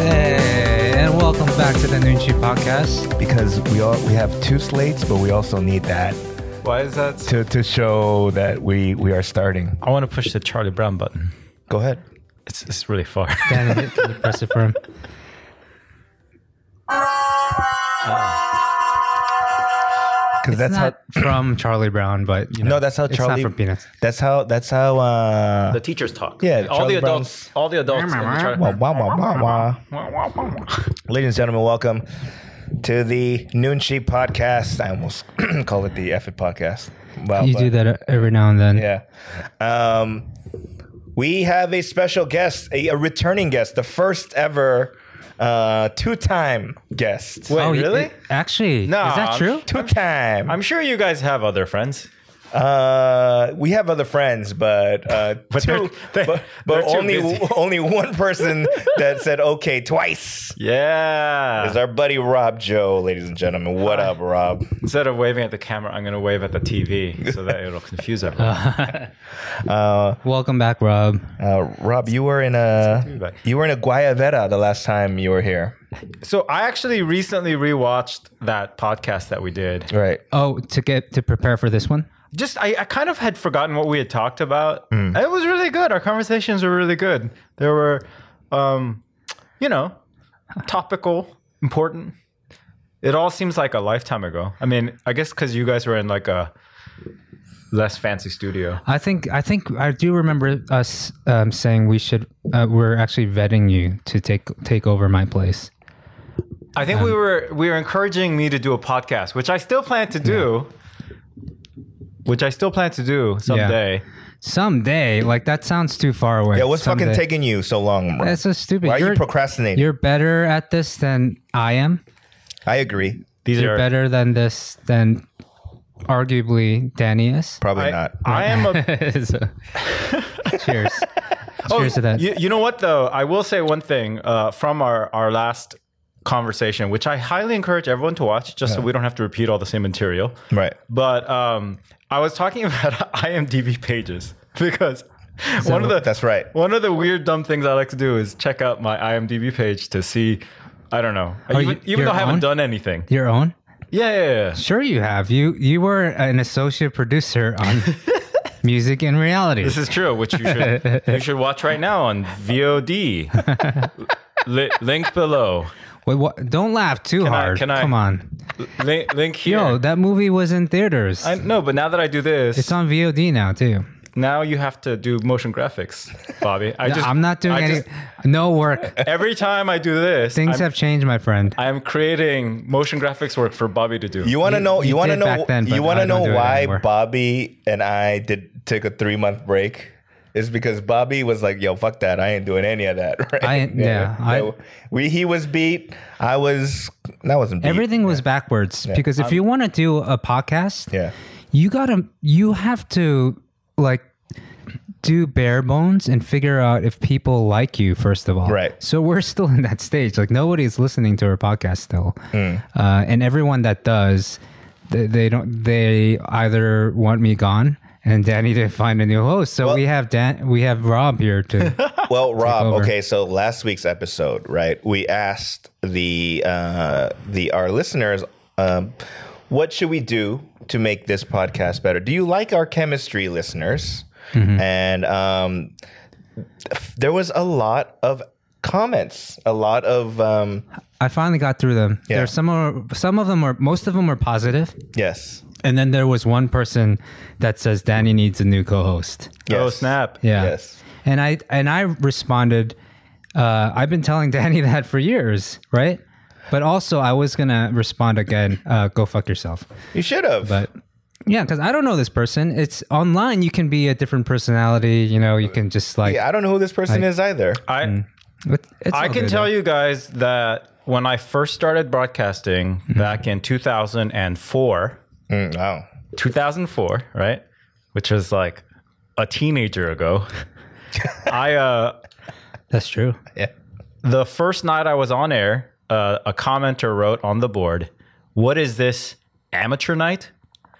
Hey, and welcome back to the Noonchi podcast. because we all we have two slates, but we also need that Why is that? to, to show that we we are starting. I want to push the Charlie Brown button. Go ahead. It's, it's really far. Danny, can you press it for him? Ah. Because that's It's how. not from Charlie Brown, but you know, No, that's how it's Charlie. not from Peanuts. That's how. That's how. Uh, the teachers talk. Yeah, all Charlie the adults. All the adults. in the Char- wah, wah, wah, wah, wah. Ladies and gentlemen, welcome to the Noonchi podcast. I almost call it the F podcast. Well, You but- do that every now and then. Yeah. Um, we have a special guest, a, a returning guest, the first ever uh, two-time guest. Wait, Oh, y- really? it- actually, No, is that I'm- true? Two-time. I'm sure you guys have other friends. Uh, we have other friends, but uh, But two, they're- they're but too only busy. only one person that said okay twice Yeah. is our buddy Rob Joe, ladies and gentlemen. What up, Rob? Instead of waving at the camera, I'm going to wave at the TV so that it'll confuse everyone. Uh, Welcome back, Rob. uh, Rob, you were in a you were in a Guayabera the last time you were here, so I actually recently rewatched that podcast that we did. right? Oh, to get to prepare for this one. Just I, I kind of had forgotten what we had talked about. It was really good. Our conversations were really good. They were, um, you know, topical, important. It all seems like a lifetime ago. I mean, I guess because you guys were in like a less fancy studio. I think I think I do remember us um, saying we should. Uh, we're actually vetting you to take take over my place. I think we were we were encouraging me to do a podcast, which I still plan to do. Which I still plan to do someday. Someday, like that sounds too far away. Yeah, what's fucking taking you so long, bro? That's so stupid. Why are you You're- procrastinating? You're better at this than I am. I agree. These You're are better than this than arguably Danny is. Probably I, not. I am a So, cheers. cheers to that. Oh, You, you know what though? I will say one thing uh, from our our last conversation, which I highly encourage everyone to watch, just so we don't have to repeat all the same material. Right. But um, I was talking about IMDb pages because one of the That's right. one of the weird dumb things I like to do is check out my IMDb page to see. I don't know. Oh, even you- even though your I haven't done anything. Your own? Yeah, yeah, yeah. Sure, you have. You you were an associate producer on Music and Reality. This is true, which you should you should watch right now on VOD. Li- link below. Wait, what? Don't laugh too I- hard. can I- Come on. Link, link here. Yo, that movie was in theaters. I know, but now that I do this, it's on VOD now too. now you have to do motion graphics, Bobby. I just, I'm not doing I any. just- no work. every time I do this, Things I'm, have changed, my friend. I'm creating motion graphics work for Bobby to do. You want to know? You, you want to know? then, you want to know why. Bobby and I did take a three month break? Is because Bobby was like, "Yo, fuck that! I ain't doing any of that." Right? I- yeah, I- we he was beat. I was. That wasn't beat. Everything was backwards because if you want to do a podcast, Yeah. you gotta you have to like do bare bones and figure out if people like you first of all Right. so we're still in that stage like nobody's listening to our podcast still Hmm. uh, and everyone that does they, they don't they either want me gone and danny to find a new host so Well- we have dan we have rob here too. Well, Rob. Okay, so last week's episode, right? We asked the uh, the our listeners, um, what should we do to make this podcast better? Do you like our chemistry, listeners? Mm-hmm. And um, there was a lot of comments, a lot of um, i finally got through them Yeah. there's some are, some of them are most of them are positive yes, and then there was one person that says danny needs a new co-host Oh snap! Yeah. yes. And I and I responded, uh, I've been telling Danny that for years, right? But also I was gonna respond again, uh, go fuck yourself. You should have. But yeah, because I don't know this person. It's online. You can be a different personality. You know, you can just like. yeah, I don't know who this person is either. I it- it's I can good, tell though. you guys that when I first started broadcasting back in 2004, Mm, wow. 2004, right? Which was like a teenager ago. I uh that's true. Yeah. the first night I was on air, uh, a commenter wrote on the board, "What is this amateur night?"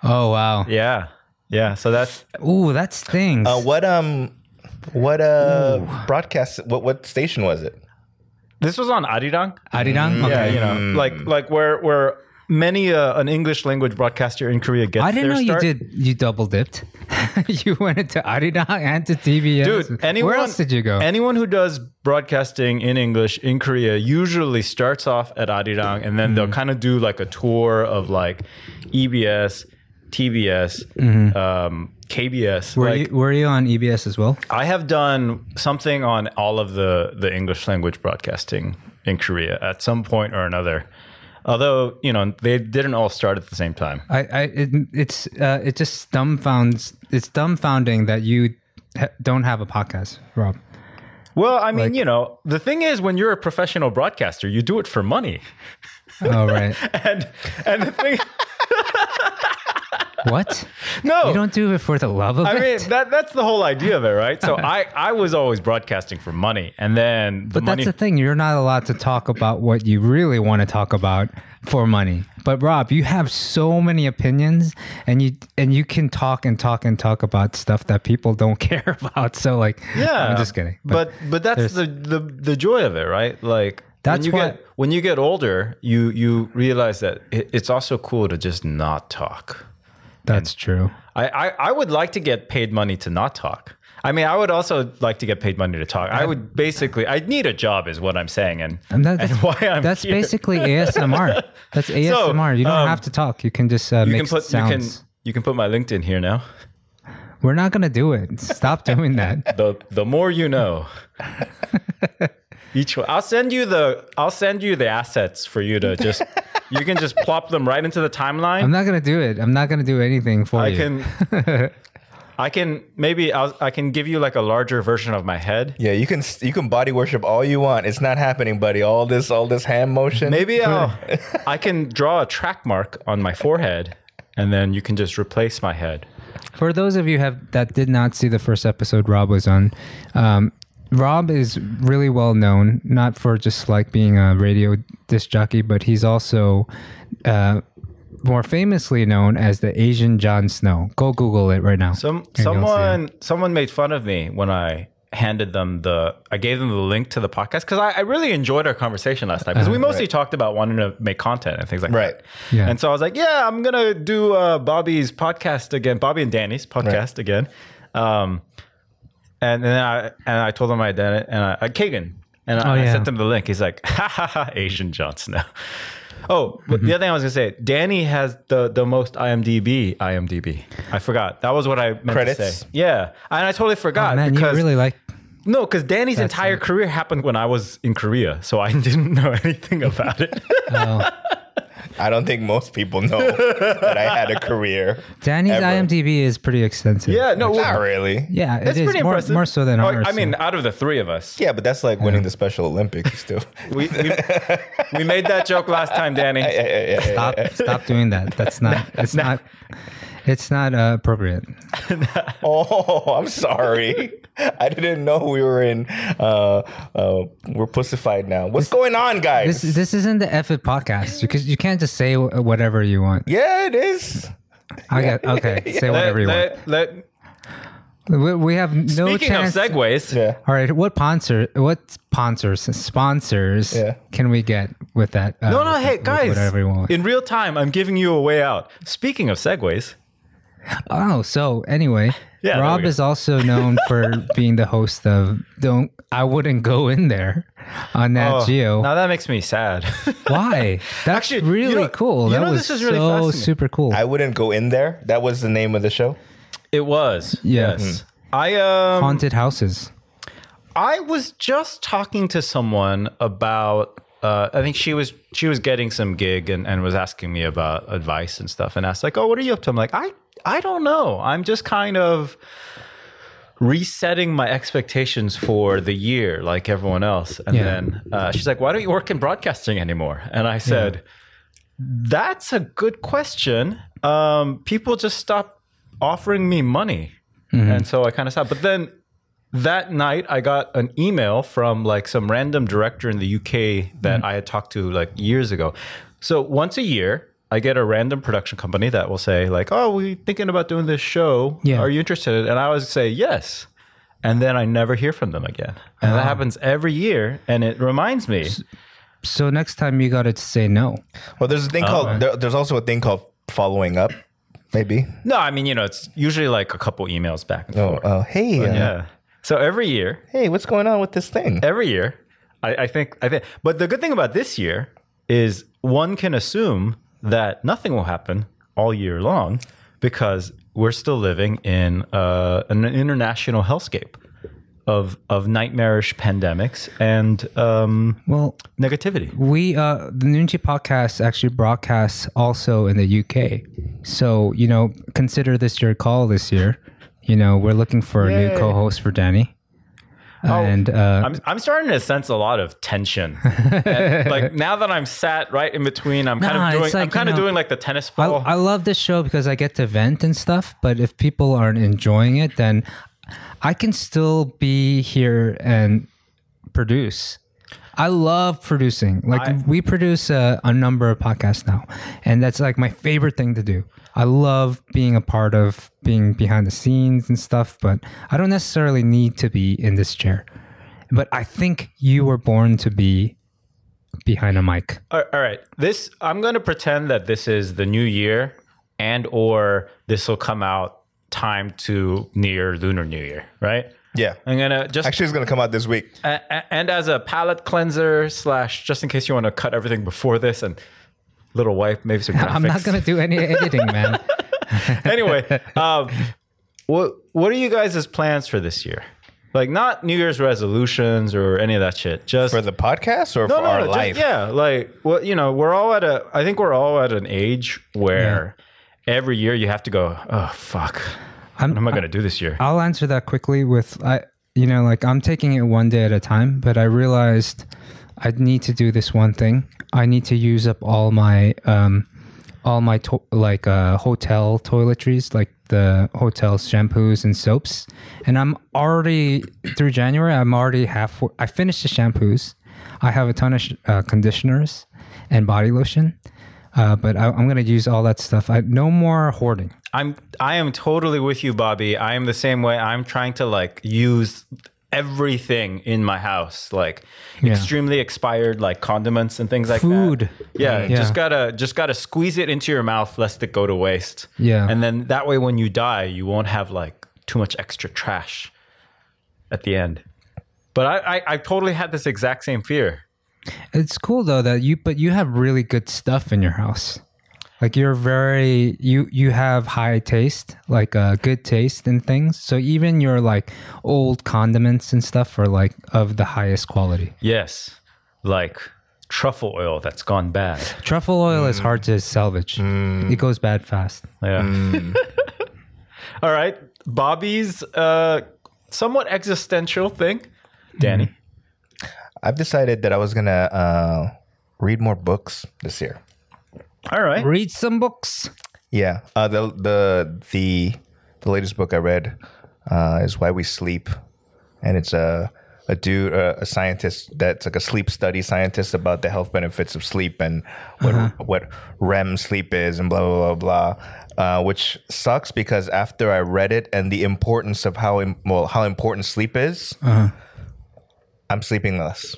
Oh wow. Yeah. Yeah, so that's Ooh, that's stings. Uh, what um, what uh, broadcast? What what station was it? this was on Arirang. Arirang? Yeah, Okay. you know, like like where where many uh, an English language broadcaster in Korea gets. I didn't know start. you did. You double dipped. you went into Arirang and to TBS. Dude, anyone, Where else did you go? Anyone who does broadcasting in English in Korea usually starts off at Arirang and then they'll Mm-hmm. kind of do like a tour of like EBS, TBS, um, KBS. Mm-hmm. were like, you were you on EBS as well? I have done something on all of the the English language broadcasting in Korea at some point or another. Although you know they didn't all start at the same time. I, I it, it's uh, it just dumbfounds. It's dumbfounding that you ha- don't have a podcast, Rob. Well, I mean, Like- you know, the thing is, when you're a professional broadcaster, you do it for money, Oh right. and and the thing, what? no, You don't do it for the love of I it. I mean, that that's the whole idea of it, right? So I I was always broadcasting for money, and then the but money. that's the thing. You're not allowed to talk about what you really want to talk about for money. But Rob, you have so many opinions, and you and you can talk and talk and talk about stuff that people don't care about. So like, yeah, I'm just kidding. But but, that's the, the the joy of it, right? Like That's when you what- get when you get older, you you realize that it, it's also cool to just not talk. That's true. I, I, I would like to get paid money to not talk. I mean, I would also like to get paid money to talk. I would basically, I need a job, is what I'm saying, and And, that, and that's why I'm that's here. basically ASMR. That's ASMR. you don't um, have to talk. You can just uh, You make can put sounds. you can you can put my LinkedIn here now. We're not gonna do it. Stop doing that. The the more you know. Each one, I'll send you the I'll send you the assets for you to just you can just plop them right into the timeline. I'm not gonna do it. I'm not gonna do anything for I you. can I can maybe I'll, I can give you like a larger version of my head. Yeah, you can you can body worship all you want. It's not happening, buddy. All this all this hand motion. Maybe I'll I can draw a track mark on my forehead and then you can just replace my head. For those of you have that did not see the first episode Rob was on, um, Rob is really well known, not for just like being a radio disc jockey, but he's also uh, more famously known as the Asian Jon Snow. Go Google it right now. Some and you'll see it. someone someone made fun of me when I handed them the I gave them the link to the podcast because I, I really enjoyed our conversation last time because we mostly talked about wanting to make content and things like Right. that. Yeah. And so I was like, yeah, I'm gonna do uh, Bobby's podcast again, Bobby and Danny's podcast again. Um, and then I and I told him I did it, and I, uh, Kagan, and I, Oh, I sent him the link. He's like, ha ha ha, Asian Jon Snow. Oh, Mm-hmm. the other thing I was gonna say, Danny has the the most IMDb. IMDb. I forgot. That was what I meant Credits? to say. Yeah, and I totally forgot Oh, man, you really like. no, because Danny's entire career happened when I was in Korea, so I didn't know anything about it. I don't think most people know that I had a career. Danny's Ever. IMDb is pretty extensive. yeah, no, Not really. yeah, it that's is pretty more, impressive. more so than Oh, ours. I mean, so- out of the three of us, Yeah, but that's like winning the Special Olympics still. we, we we made that joke last time, Danny. stop, stop doing that. That's not. It's not. It's not uh, appropriate. Oh, I'm sorry. I didn't know we were in. Uh, uh, we're pussified now. What's going on, guys? This this isn't the F it podcast because you can't just say whatever you want. yeah, it is. I get okay. Say whatever you want. Let- let- We, we have no speaking chance. of segues, Yeah. All right, what sponsor? What sponsors? Sponsors? Yeah. Can we get with that? uh, no, no, with- hey with guys, whatever you want. in real time, I'm giving you a way out. Speaking of segues, Oh, so anyway, Yeah, Rob is also known for being the host of "Don't." I wouldn't go in there on Nat oh, Geo. now that makes me sad. Why? That's Actually, you really know- cool. you that know, was this is really so super cool. I wouldn't go in there. That was the name of the show. it was Yeah. yes. I um Haunted houses. I was just talking to someone about. Uh, I think she was she was getting some gig and, and was asking me about advice and stuff and asked like, "Oh, what are you up to?" I'm like, "I I don't know. I'm just kind of resetting my expectations for the year, like everyone else." And Yeah. then uh, she's like, "Why don't you work in broadcasting anymore?" And I said, "That's a good question. Um, people just stop offering me money, and so I kind of stopped." But then that night I got an email from like some random director in the UK that mm-hmm. I had talked to like years ago. So once a year, I get a random production company that will say like, "Oh, we're thinking about doing this show. Yeah. Are you interested?" And I always say yes, and then I never hear from them again. And that ah. happens every year, and it reminds me. So next time you got to say no. Well, there's a thing called uh-huh. there, there's also a thing called following up. Maybe. No, I mean, you know, it's usually like a couple emails back and Oh, forth. oh hey, uh, Yeah. So every year, hey, what's going on with this thing? every year, I, I think, I think, but the good thing about this year is one can assume that nothing will happen all year long because we're still living in uh, an international hellscape of of nightmarish pandemics and um, Well, negativity. we uh the Noonchi podcast actually broadcasts also in the UK. So, you know, consider this your call this year. You know, we're looking for a new co-host for Danny. and uh I'm, I'm starting to sense a lot of tension. And, like now that I'm sat right in between, I'm kind of doing. like, I'm kind of know, doing like the tennis I, ball. I love this show because I get to vent and stuff, but if people aren't enjoying it, then I can still be here and produce. I love producing. Like I- we produce a, a number of podcasts now, and that's like my favorite thing to do. I love being a part of being behind the scenes and stuff, but I don't necessarily need to be in this chair. But I think you were born to be behind a mic. All all right. This I'm going to pretend that this is the new year and or this will come out time to near Lunar New Year, right? Yeah. I'm going to just Actually, it's gonna come out this week. a- a- and as a palate cleanser slash just in case you want to cut everything before this and little wipe maybe some graphics. I'm not going to do any editing, man. anyway, um, what what are you guys' plans for this year? Like not New Year's resolutions or any of that shit. Just For the podcast or for no, no, our no, just- life? yeah, like well, you know, we're all at a. I think we're all at an age where every year you have to go. Oh fuck, I'm- what am I going to do this year? I'll answer that quickly with I you know like I'm taking it one day at a time, but I realized I need to do this one thing. I need to use up all my um all my to- like uh hotel toiletries like the hotel shampoos and soaps and I'm already through January I'm already half I finished the shampoos. I have a ton of sh- uh, conditioners and body lotion. Uh, but I, I'm gonna use all that stuff. I no more hoarding. I'm I am totally with you, Bobby. I am the same way. I'm trying to like use everything in my house, like Yeah. extremely expired like condiments and things like Food. that. Yeah, Yeah. just gotta just gotta squeeze it into your mouth lest it go to waste. Yeah. and then that way when you die, you won't have like too much extra trash at the end. But I I, I totally had this exact same fear. It's cool though that you but you have really good stuff in your house. Like you're very you you have high taste, like uh, good taste in things. So even your like old condiments and stuff are like of the highest quality. Yes, like truffle oil that's gone bad. Truffle oil is hard to salvage. It goes bad fast. Yeah. All right. Bobby's uh, somewhat existential thing. Danny. I've decided that I was gonna uh, read more books this year. All right. Read some books. Yeah, uh, the the the the latest book I read uh, is Why We Sleep, and it's a a dude, uh, a scientist that's like a sleep study scientist about the health benefits of sleep and what what REM sleep is and blah blah blah blah. Uh, which sucks because after I read it and the importance of how im- well how important sleep is, I'm sleeping less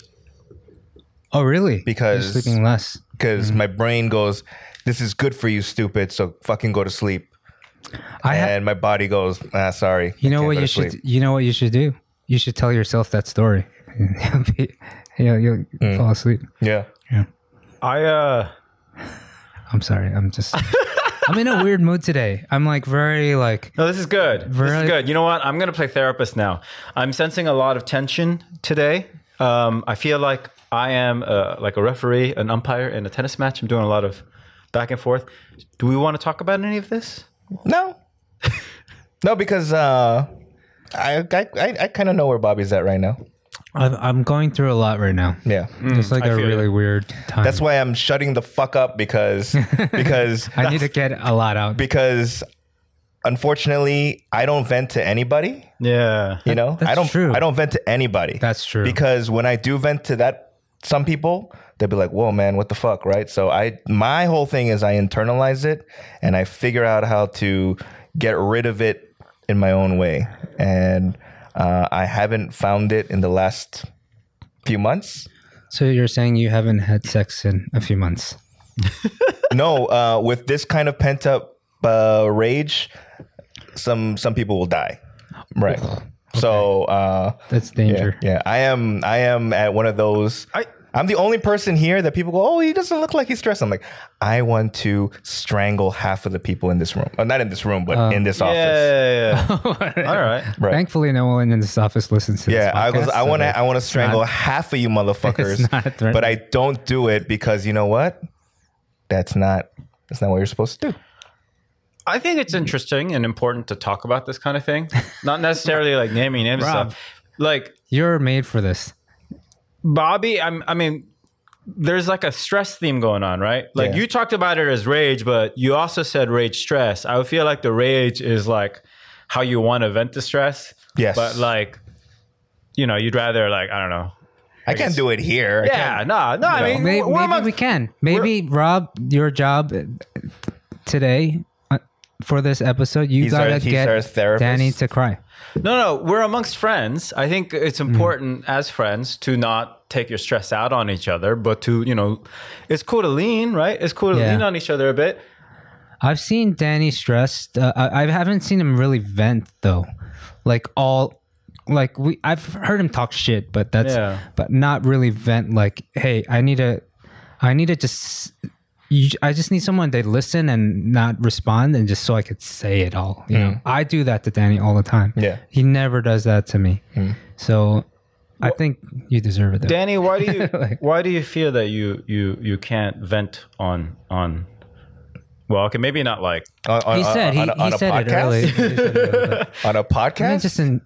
Oh really? Because- You're sleeping less. because my brain goes, "This is good for you, stupid." So fucking go to sleep. I ha- and my body goes, ah, sorry. You know what you should sleep." you know what you should do? You should tell yourself that story. you'll be, you'll, you'll fall asleep. Yeah. I uh I'm sorry. I'm just I'm in a weird mood today. I'm like very like no, this is good. This Very- is good. You know what? I'm gonna play therapist now. I'm sensing a lot of tension today. Um, I feel like I am uh, like a referee, an umpire in a tennis match. I'm doing a lot of back and forth. Do we want to talk about any of this? No. no, because uh, I I, I, I kind of know where Bobby's at right now. I'm I'm going through a lot right now. Yeah. Mm, it's like I a feel really you. weird time. That's why I'm shutting the fuck up because because I need to get a lot out. because unfortunately I don't vent to anybody. Yeah. You know, That's I don't. true. I don't vent to anybody. That's true. Because when I do vent to that, some people they'll be like, "Whoa, man, what the fuck?" Right? So I, my whole thing is I internalize it and I figure out how to get rid of it in my own way, and uh, I haven't found it in the last few months. So you're saying you haven't had sex in a few months? no, uh, with this kind of pent up uh, rage, some some people will die. Right. So uh, That's yeah, danger. yeah, I am I am at one of those. I- I'm the only person here that people go, oh, he doesn't look like he's stressed. I'm like, I want to strangle half of the people in this room. Uh, not in this room, but in this office. Yeah, yeah, yeah. All right. Right. Thankfully, no one in this office listens to this. Yeah, I was. I so want to. I want to strangle not- half of you motherfuckers. It's not threatening. but I don't do it because you know what? That's not. That's not what you're supposed to do. I think it's interesting and important to talk about this kind of thing. Not necessarily like naming names and Rob. stuff. Like You're made for this. Bobby, I'm, I mean, there's like a stress theme going on, right? Like Yeah. you talked about it as rage, but you also said rage stress. I would feel like the rage is like how you want to vent the stress. Yes. But like, you know, you'd rather like, I don't know. I can't do it here. Yeah, can't- no, no. I mean, Maybe, we're maybe amongst- we can. Maybe Rob, your job uh, today for this episode, you He's our- gotta he's get our. Danny to cry. No, no, we're amongst friends. I think it's Mm-hmm. important as friends to not take your stress out on each other, but to, you know, it's cool to lean, right? It's cool to Yeah. lean on each other a bit. I've seen Danny stressed. Uh, I, I haven't seen him really vent though, like all, like we. I've heard him talk shit, but that's, Yeah. but not really vent. Like, hey, I need to, I need to just, you, I just need someone to listen and not respond, and just so I could say it all. You know, hmm. I do that to Danny all the time. Yeah. he never does that to me. Hmm. So, I think you deserve it. Though. Danny, why do you Like- why do you feel that you you you can't vent on on well, okay, maybe not like On, on, he said he, on, a- he on a it podcast? earlier. He said it earlier, on a I podcast. mean, just in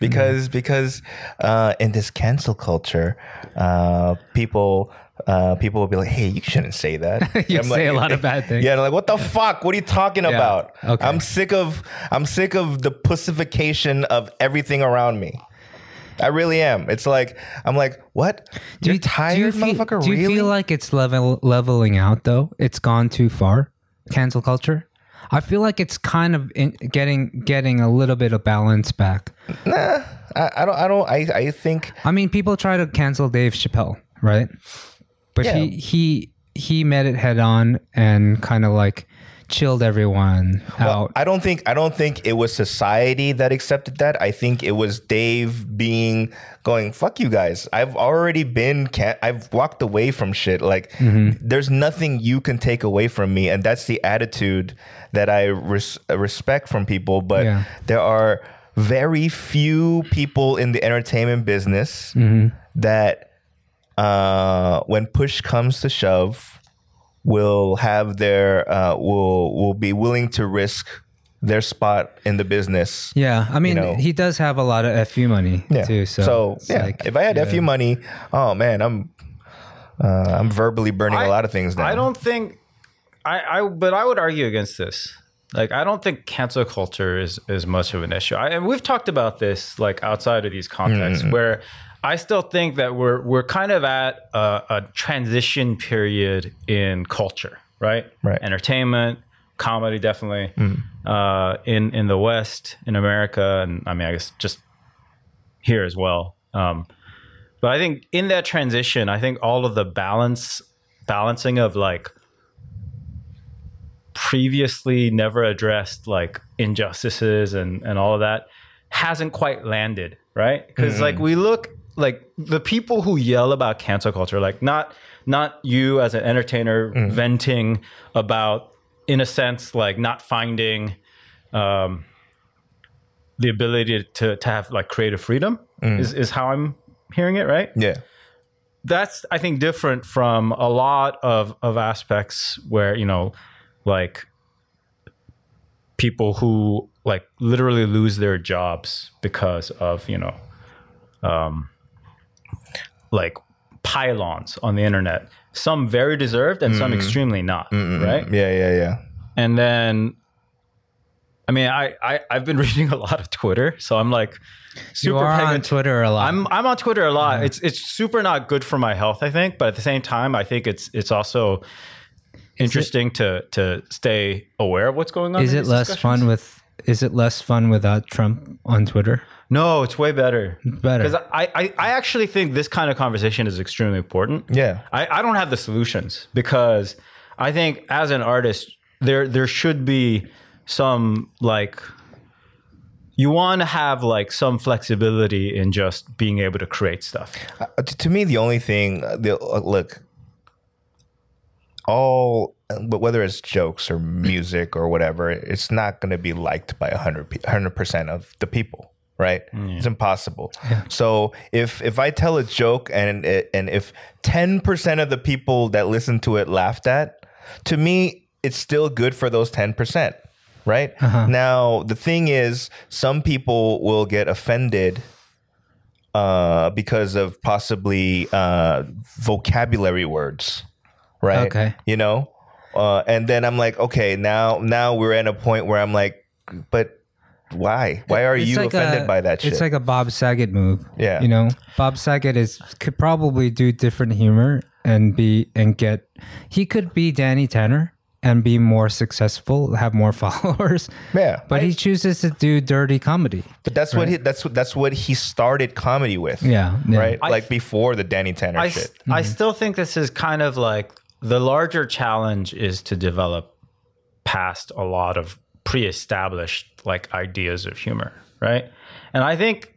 because because uh, in this cancel culture, uh, people uh, people will be like, "Hey, you shouldn't say that." You I'm say like, a lot of bad things. Yeah, like what the fuck? What are you talking about? Okay. I'm sick of I'm sick of the pussification of everything around me. I really am. It's like I'm like, what? Do You're tired, feel, motherfucker. Do you really? feel like it's level leveling out though? It's gone too far. Cancel culture. I feel like it's kind of in, getting getting a little bit of balance back. I, I don't. I don't. I. I think. I mean, people try to cancel Dave Chappelle, right? But Yeah. he he he met it head on and kind of like chilled everyone out. I don't think I don't think it was society that accepted that. I think it was Dave being going fuck you guys. I've already been can I've walked away from shit. Like there's nothing you can take away from me, and that's the attitude that I res- respect from people. But Yeah. there are very few people in the entertainment business that uh, when push comes to shove will have their uh, will will be willing to risk their spot in the business. yeah, I mean, know. he does have a lot of fu money Yeah. too. So, it's yeah, like, if I had yeah. fu money, oh man, I'm uh, I'm verbally burning a I- lot of things down. I don't think I, I but I would argue against this. Like I don't think cancel culture is is much of an issue. I, and we've talked about this like outside of these contexts Mm-hmm. where I still think that we're we're kind of at a, a transition period in culture, right? Right. Entertainment, comedy, definitely. Uh, in in the West, in America, and I mean, I guess just here as well. Um, but I think in that transition, I think all of the balance balancing of like previously never addressed like injustices and and all of that hasn't quite landed, right? Because like we look like the people who yell about cancel culture, like not not you as an entertainer venting about in a sense like not finding um the ability to to have like creative freedom is is how I'm hearing it, right? Yeah, that's I think different from a lot of of aspects where you know like people who like literally lose their jobs because of you know um like pylons on the internet some very deserved and some mm-hmm. extremely not mm-hmm. right yeah, yeah, yeah. and then I mean, I, I I've been reading a lot of Twitter, so I'm like You super are paying on Twitter a lot. I'm I'm on Twitter a lot. Mm-hmm. It's it's super not good for my health, I think, but at the same time, I think it's it's also interesting to to stay aware of what's going on. is it less fun with? Is it less fun without Trump on Twitter? No, it's way better. Better. Because I, I, I actually think this kind of conversation is extremely important. Yeah. I, I don't have the solutions because I think as an artist, there there should be some like you want to have like some flexibility in just being able to create stuff. Uh, to, to me, the only thing, uh, the, uh, look, all, but whether it's jokes or music or whatever, it's not going to be liked by 100 percent of the people, right? It's impossible. So if if I tell a joke and and if ten percent of the people that listen to it laughed at, to me, it's still good for those ten percent. Right now, the thing is, some people will get offended uh, because of possibly uh, vocabulary words, right? Okay. You know, uh, and then I'm like, okay, now now we're at a point where I'm like, but why? Why are It's you like offended a- by that shit? It's like a Bob Saget move. Yeah. You know, Bob Saget is could probably do different humor and be and get he could be Danny Tanner and be more successful, have more followers. Yeah. But he chooses to do dirty comedy. but that's what he that's what that's what he started comedy with. Yeah. yeah. Right, I- like before the Danny Tanner I, shit. s- I mm-hmm. still think this is kind of like the larger challenge is to develop past a lot of pre-established like ideas of humor, right? And I think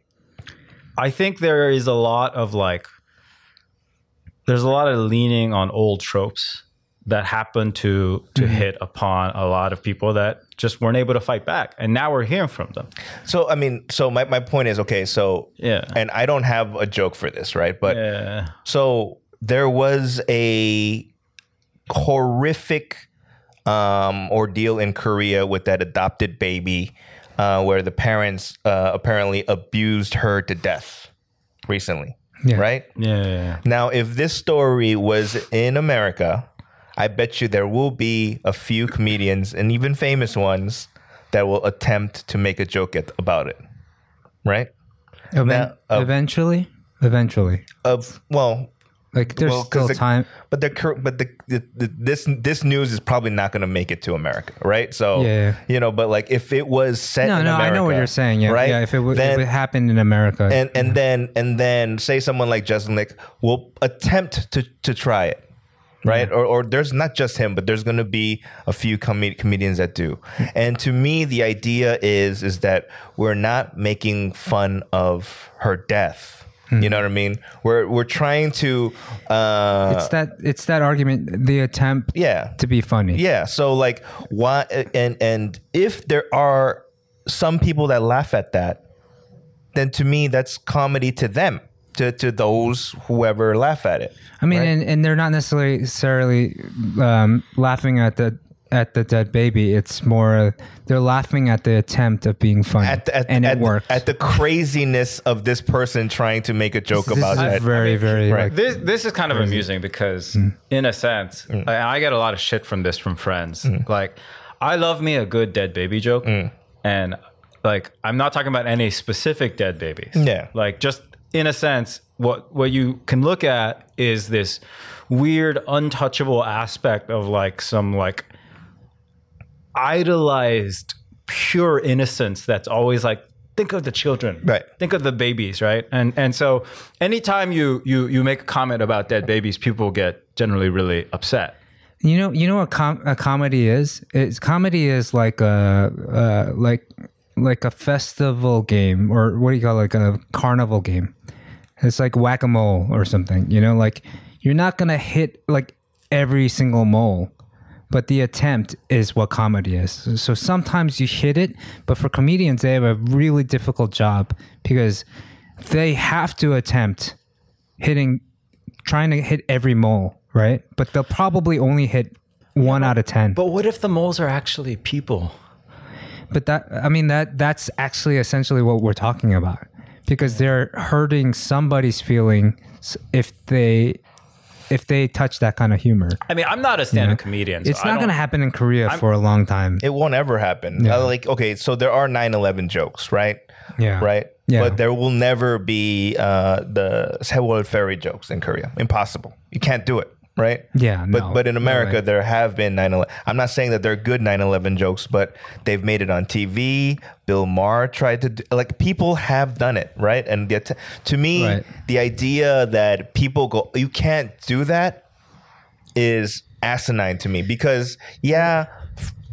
I think there is a lot of like there's a lot of leaning on old tropes that happen to to mm-hmm. hit upon a lot of people that just weren't able to fight back. And now we're hearing from them. So I mean, so my, my point is okay. So Yeah. and I don't have a joke for this, right? But Yeah. So there was a horrific um, ordeal in Korea with that adopted baby, uh, where the parents uh, apparently abused her to death recently. Yeah. Right Yeah. yeah now, if this story was in America, I bet you there will be a few comedians and even famous ones that will attempt to make a joke at, about it. Right? Even- Now, uh, eventually, eventually, Of well, like there's Well, still the- time. But the but the, the, the this this news is probably not going to make it to America, right? So Yeah. you know, but like if it was set, No, no, I know what you're saying. Yeah, right? yeah. If it, w- then, if it happened in America, and and then and then say someone like Jeselnik will attempt to to try it. Right, or, or there's not just him, but there's going to be a few com- comedians that do. Hmm. And to me, the idea is is that we're not making fun of her death. You know what I mean? We're we're trying to uh, it's that it's that argument, the attempt yeah to be funny. yeah so like why and and if there are some people that laugh at that then to me that's comedy to them to to those whoever laugh at it I mean, right? and, and they're not necessarily necessarily um, laughing at the at the dead baby. It's more they're laughing at the attempt of being funny, at, at, and at, it works. at the craziness of this person trying to make a joke this about is that very, very Right. like, This this is kind of amusing because, mm. in a sense, mm. I, I get a lot of shit from this from friends. Mm. Like, I love me a good dead baby joke, and like I'm not talking about any specific dead babies. Yeah. like just in a sense, what what you can look at is this weird, untouchable aspect of like some like idolized pure innocence that's always like think of the children Right. think of the babies right and and so anytime you you you make a comment about dead babies people get generally really upset You know, you know what com- a comedy is? It's comedy is like a uh, like like a festival game, or what do you call it? like a carnival game? It's like whack a mole or something. You know, like you're not gonna hit like every single mole, but the attempt is what comedy is. So sometimes you hit it, but for comedians, they have a really difficult job because they have to attempt hitting trying to hit every mole, right? But they'll probably only hit one out of ten. but what if the moles are actually people But that I mean that that's actually essentially what we're talking about because they're hurting somebody's feelings if they if they touch that kind of humor. I mean, I'm not a stand-up comedian. so It's I not going to happen in Korea for a long time. It won't ever happen. Uh, like, okay, so there are 9-11 jokes, right? Yeah. Right? Yeah. But there will never be uh, the Sewol Ferry jokes in Korea. Impossible. You can't do it, right? Yeah, But no, but in America, way. there have been 9-11. I'm not saying that they're good 9-11 jokes, but they've made it on TV. Bill Maher tried to, do, like, people have done it, right? And the, to me, Right. the idea that people go, you can't do that is asinine to me because yeah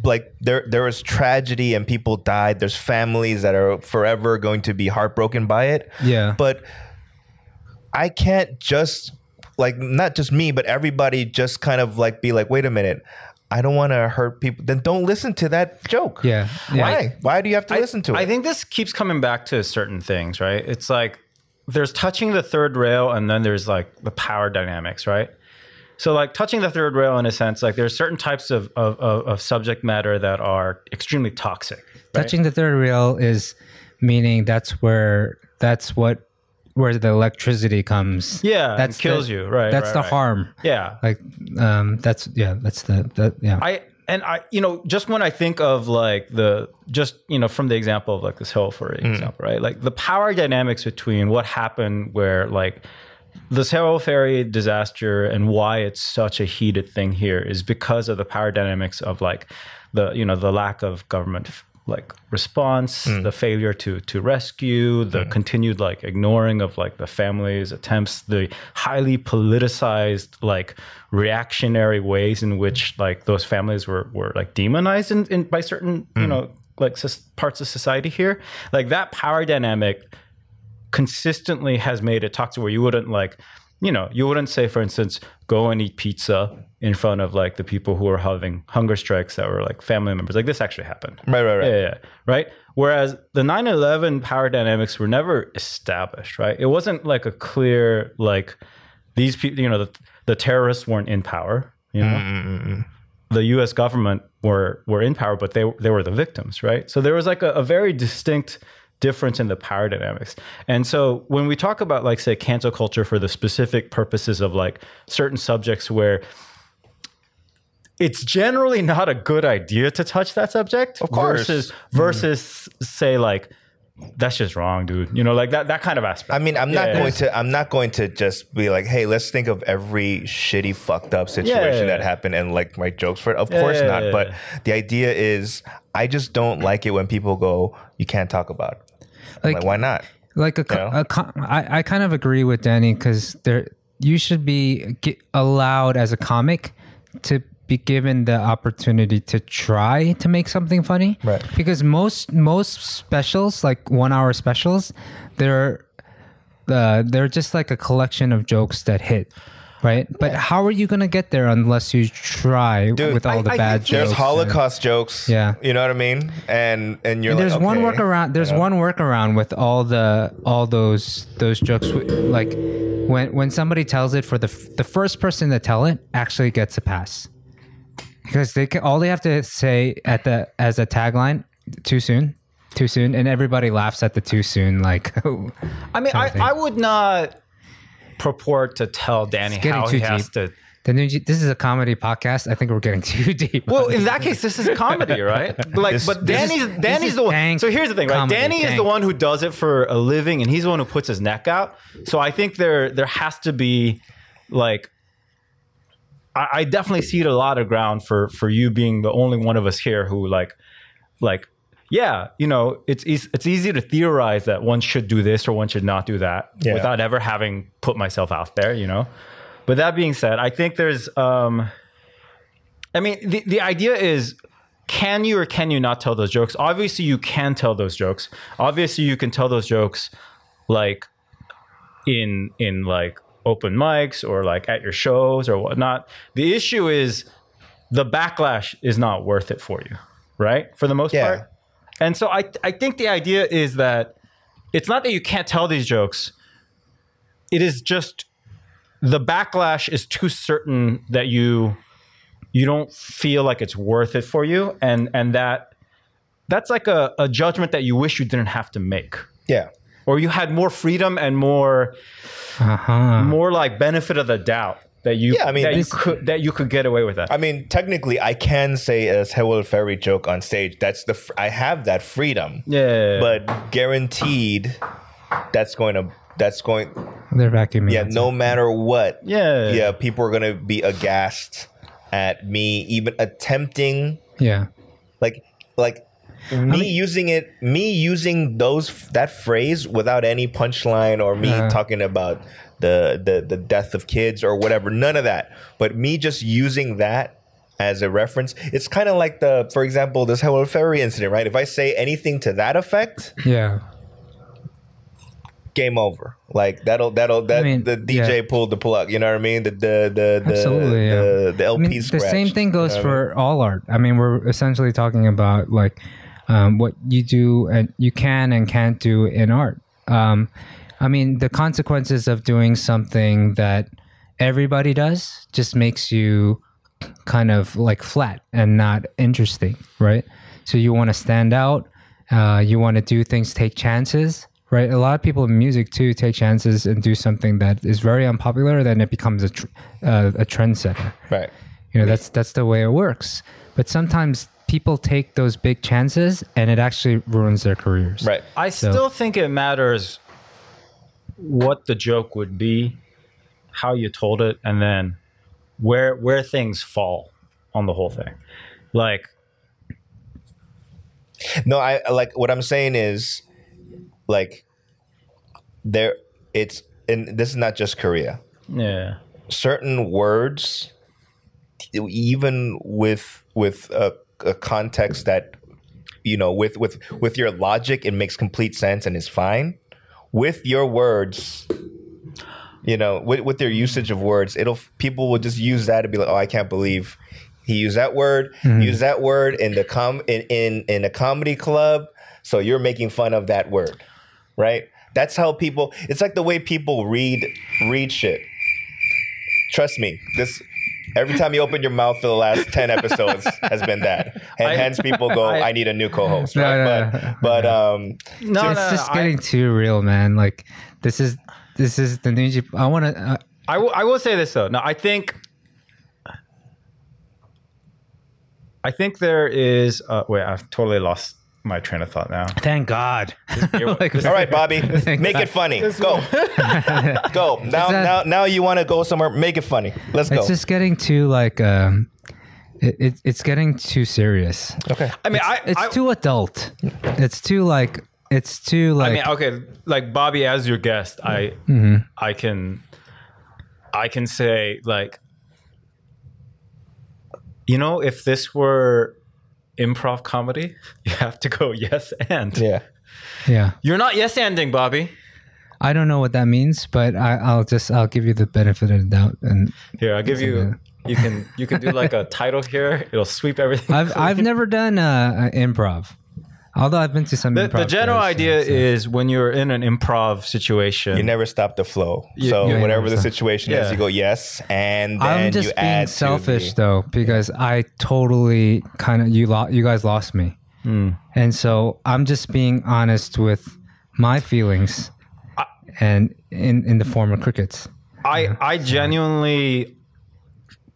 like there there was tragedy and people died there's families that are forever going to be heartbroken by it Yeah. but i can't just like not just me but everybody just kind of like be like wait a minute i don't want to hurt people then don't listen to that joke Yeah. Yeah. why why do you have to I- listen to it I think this keeps coming back to certain things, right? It's like there's touching the third rail and then there's like the power dynamics, right? So like touching the third rail in a sense, like there's certain types of of, of, of subject matter that are extremely toxic. right? Touching the third rail is meaning that's where that's what where the electricity comes. Yeah, and that's kills the- you, right, That's right, the right. harm. Yeah. Like um that's yeah, that's the that yeah. I and I, you know, just when I think of like the just you know from the example of like this hill for example, right? Like the power dynamics between what happened where like the Sewol ferry disaster and why it's such a heated thing here is because of the power dynamics of like the you know the lack of government like response, hmm. the failure to to rescue, the hmm. continued like ignoring of like the family's attempts, the highly politicized like reactionary ways in which like those families were were like demonized in, in by certain you hmm. know like parts of society here. Like that power dynamic consistently has made it toxic where you wouldn't like you know you wouldn't say for instance go and eat pizza in front of like the people who are having hunger strikes that were like family members like this actually happened Right, right, right. yeah, yeah, right whereas the 9-11 power dynamics were never established right it wasn't like a clear like these people you know the, the terrorists weren't in power you know mm, mm, mm, the U.S. government were were in power, but they they were the victims, right? So there was like a, a very distinct difference in the power dynamics. And so when we talk about like say cancel culture for the specific purposes of like certain subjects where it's generally not a good idea to touch that subject Of course. versus mm-hmm. versus say like that's just wrong, dude. You know, like that that kind of aspect. I mean, I'm not Yeah. going to. I'm not going to just be like, "Hey, let's think of every shitty, fucked up situation Yeah. that happened and like write jokes for it." Of course Yeah. not. But the idea is, I just don't like it when people go, "You can't talk about." It. Like- Like, why not? like a, co- You know? a co- I, I kind of agree with Danny because there you should be allowed as a comic to be given the opportunity to try to make something funny Right. because most most specials like one hour specials they're uh, they're just like a collection of jokes that hit right but how are you gonna get there unless you try Dude, with all I- the I bad jokes There's and- Holocaust jokes. Yeah. you know what I mean. And and you're And there's like, one okay. workaround. There's one workaround with all the all those those jokes. Like when when somebody tells it for the f- the first person to tell it actually gets a pass because they can, all they have to say at the as a tagline too soon too soon and everybody laughs at the too soon like I mean, I. I would not purport to tell Danny how he has to. the new, this is a comedy podcast i think we're getting too deep Well, in that case, this is comedy, right? Like, This- but is- Danny's Danny's the one. So here's the thing, right? comedy, Danny is the one who does it for a living, and he's the one who puts his neck out. So I think there there has to be like. I, I definitely see it a lot of ground for for you being the only one of us here who like like yeah you know it's it's easy to theorize that one should do this or one should not do that Yeah. without ever having put myself out there you know? But that being said i think there's um i mean the, the idea is can you or can you not tell those jokes? Obviously you can tell those jokes. Obviously you can tell those jokes like in in like open mics or like at your shows or whatnot. The issue is the backlash is not worth it for you right? For the most Yeah. part. And so I, I think the idea is that it's not that you can't tell these jokes. It is just the backlash is too certain that you you don't feel like it's worth it for you. And and that that's like a, a judgment that you wish you didn't have to make. Yeah, or you had more freedom and more uh-huh more like benefit of the doubt that you Yeah, I mean, that you could that you could get away with that. I mean, could that you could get away with that. I mean, technically, I can say a Sewol Ferry joke on stage. That's the I have that freedom. yeah, But guaranteed, that's going to that's going. They're vacuuming. Yeah, outside. no matter what. yeah, Yeah, people are going to be aghast at me even attempting Yeah. like like me using it me using those that phrase without any punchline or me Uh-huh. talking about the, the the death of kids or whatever none of that but me just using that as a reference it's kind of like the for example this Sewol Ferry incident right if i say anything to that effect Yeah. game over like that'll that'll that mean, the dj yeah. pulled the plug you know what i mean the the the the, Absolutely, yeah. the, the I lp mean, the same thing you goes know what I mean? for all art. I mean, we're essentially talking about like um, what you do and you can and can't do in art. Um, I mean, the consequences of doing something that everybody does just makes you kind of like flat and not interesting, right? So you want to stand out. Uh, you want to do things, take chances, right? A lot of people in music too take chances and do something that is very unpopular. Then it becomes a tr- uh, a trendsetter. right You know, that's that's the way it works. But sometimes people take those big chances and it actually ruins their careers. right I still think it matters what the joke would be, how you told it, and then where where things fall on the whole thing. Like, No, I like what I'm saying is like there it's and this is not just Korea. yeah, Certain words even with with a, a context that you know with with with your logic it makes complete sense and is fine. With your words you know, with, with their usage of words, it'll people will just use that to be like, "Oh, I can't believe he used that word. Mm-hmm. Use that word in the com in, in in a comedy club. So you're making fun of that word, right? That's how people. It's like the way people read read shit. Trust me, this. Every time you open your mouth for the last ten episodes has been that, and I- hence people go, I- "I, need a new co-host." Right? no, but no. but um, no, it's no, just I- getting too real, man. Like this is this is the new. I want to. Uh, I will, I will say this though. No, I think I think there is. Uh, wait, I've totally lost my train of thought now. thank God. Like, all right, Bobby, make it funny. Go, go. Now that- now now you want to go somewhere? Make it funny. Let's go. It's just getting too like. Um, it, it, it's getting too serious. okay. I mean, I, It's I, too adult. It's too like. It's too like. I mean, okay, like Bobby as your guest, I I can I can say like you know, if this were improv comedy, you have to go yes and. Yeah. yeah. You're not yes anding, Bobby. I don't know what that means, but I, I'll just I'll give you the benefit of the doubt. And Here, I'll give you you can you can do like a title here. It'll sweep everything. I've I've never done uh, improv, although I've been to some. the, improv the general shows, idea so- is when you're in an improv situation, You never stop the flow. so you whatever the situation Yeah. is, you go yes, and then I'm you just being add selfish the- though because I totally kind of you lo- you guys lost me, Hmm. and so I'm just being honest with my feelings, and in in the form of crickets. I I genuinely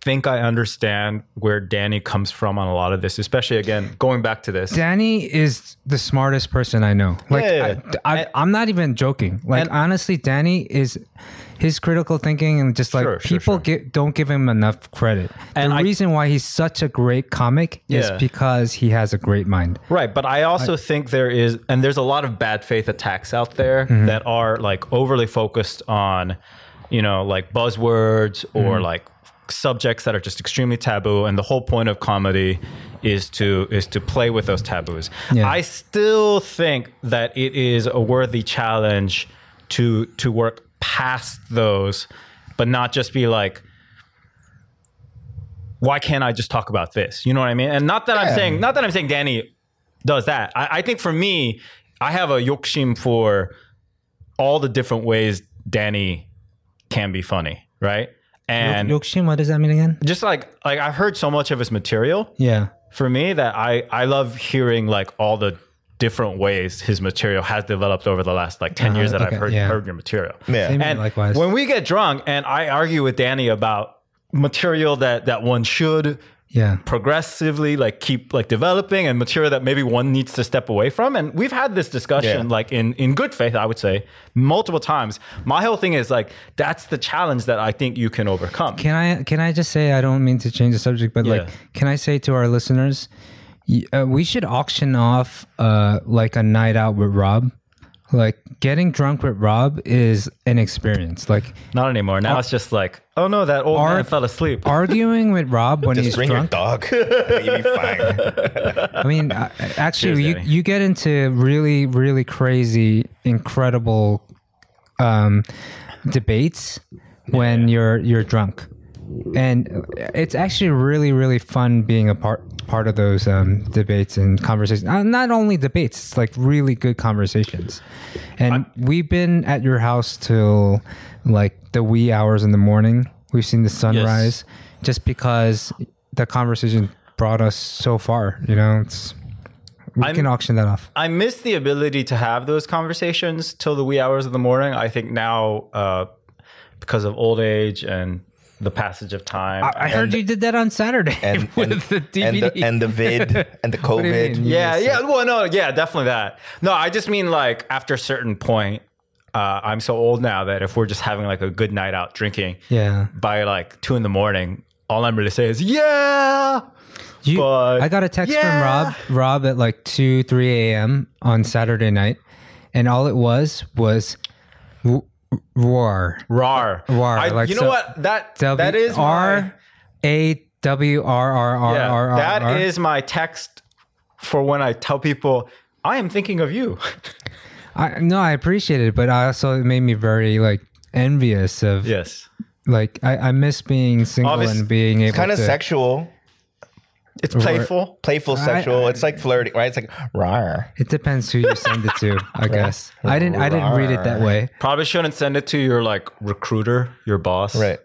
think I understand where Danny comes from on a lot of this, especially again going back to this. Danny is the smartest person I know. Like Yeah. I, I, I'm not even joking. Like and- honestly, Danny is his critical thinking and just like Sure, sure, people sure. get don't give him enough credit. And the I- reason why he's such a great comic is because he has a great mind. Right, but I also think there is, and there's a lot of bad faith attacks out there Mm-hmm. that are like overly focused on, you know, like buzzwords or Mm-hmm. like subjects that are just extremely taboo. And the whole point of comedy is to is to play with those taboos. Yeah. I still think that it is a worthy challenge to to work past those, but not just be like, why can't I just talk about this? You know what I mean? And not that I'm saying, not that I'm saying Danny does that. I, I think for me, I have a yokshim for all the different ways Danny can be funny, right? And Yokshin, what does that mean again? just like like I've heard so much of his material Yeah. for me that I I love hearing like all the different ways his material has developed over the last like 10 uh-huh, years that okay, I've heard yeah. heard your material. Yeah. Same And likewise. when we get drunk and I argue with Danny about material that that one should Yeah. progressively like keep like developing and material that maybe one needs to step away from and we've had this discussion Yeah. like in in good faith i would say multiple times my whole thing is like that's the challenge that i think you can overcome Can I can I just say I don't mean to change the subject, but like, can I say to our listeners, uh, we should auction off uh like a night out with Rob. Like getting drunk with Rob is an experience. Like not anymore now it's just like oh no that old Our- man fell asleep arguing with Rob when Just he's bring drunk. your dog. You'll be fine. I mean, uh, actually, Cheers, you Danny. you get into really really crazy, incredible um, debates when you're you're drunk, and it's actually really really fun being a part part of those um, debates and conversations. Uh, not only debates, it's like really good conversations. And we've been at your house till like the wee hours in the morning. We've seen the sunrise just because the conversation brought us so far. You know, it's we I'm- can auction that off. I miss the ability to have those conversations till the wee hours of the morning. I think now, uh, because of old age and the passage of time, I heard you did that on Saturday And, with and, the DVD. and the and the vid and the What do you COVID. yeah, yeah. Well, no, yeah, definitely that. No, I just mean like after a certain point, uh, I'm so old now that if we're just having like a good night out drinking yeah. by like two in the morning, all I'm really saying is yeah. You, But- I got a text Yeah. from Rob, Rob at like two, three a.m. on Saturday night, and all it was was w- roar. Rar, Rar, I- like you know so- what? That W that is my, R A W R R R yeah, R R. that R. is my text for when I tell people I am thinking of you. I, no, I appreciate it, but I also it made me very like envious of yes, like I, I miss being single Obvious- and being able Kind of to. sexual, it's playful. playful, sexual. it's like flirting, right? It's like rar. It depends who you send it to, I guess. I didn't I didn't read it that way. Probably shouldn't send it to your like recruiter, your boss. Right.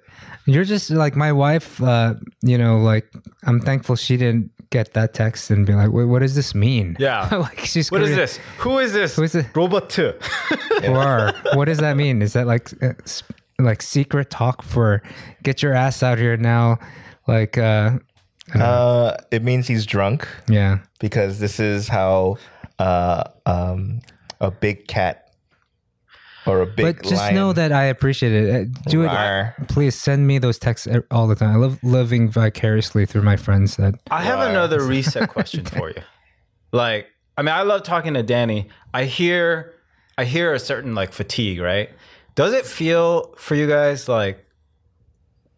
You're just like my wife, uh, you know, like I'm thankful she didn't get that text and be like, Wait, what does this mean? Yeah. like she's What is gonna- this? Who is this? Who is it? Robot two. Or what does that mean? Is that like uh, s- like secret talk for get your ass out here now? Like uh Uh, it means he's drunk yeah. because this is how uh, um, a big cat or a big But just lion. know that I appreciate it. Uh, Do Rawr. it. Please send me those texts e- all the time. I love living vicariously through my friends that I have another reset question for you. Like, I mean, I love talking to Danny. I hear, I hear a certain like fatigue, right? Does it feel for you guys like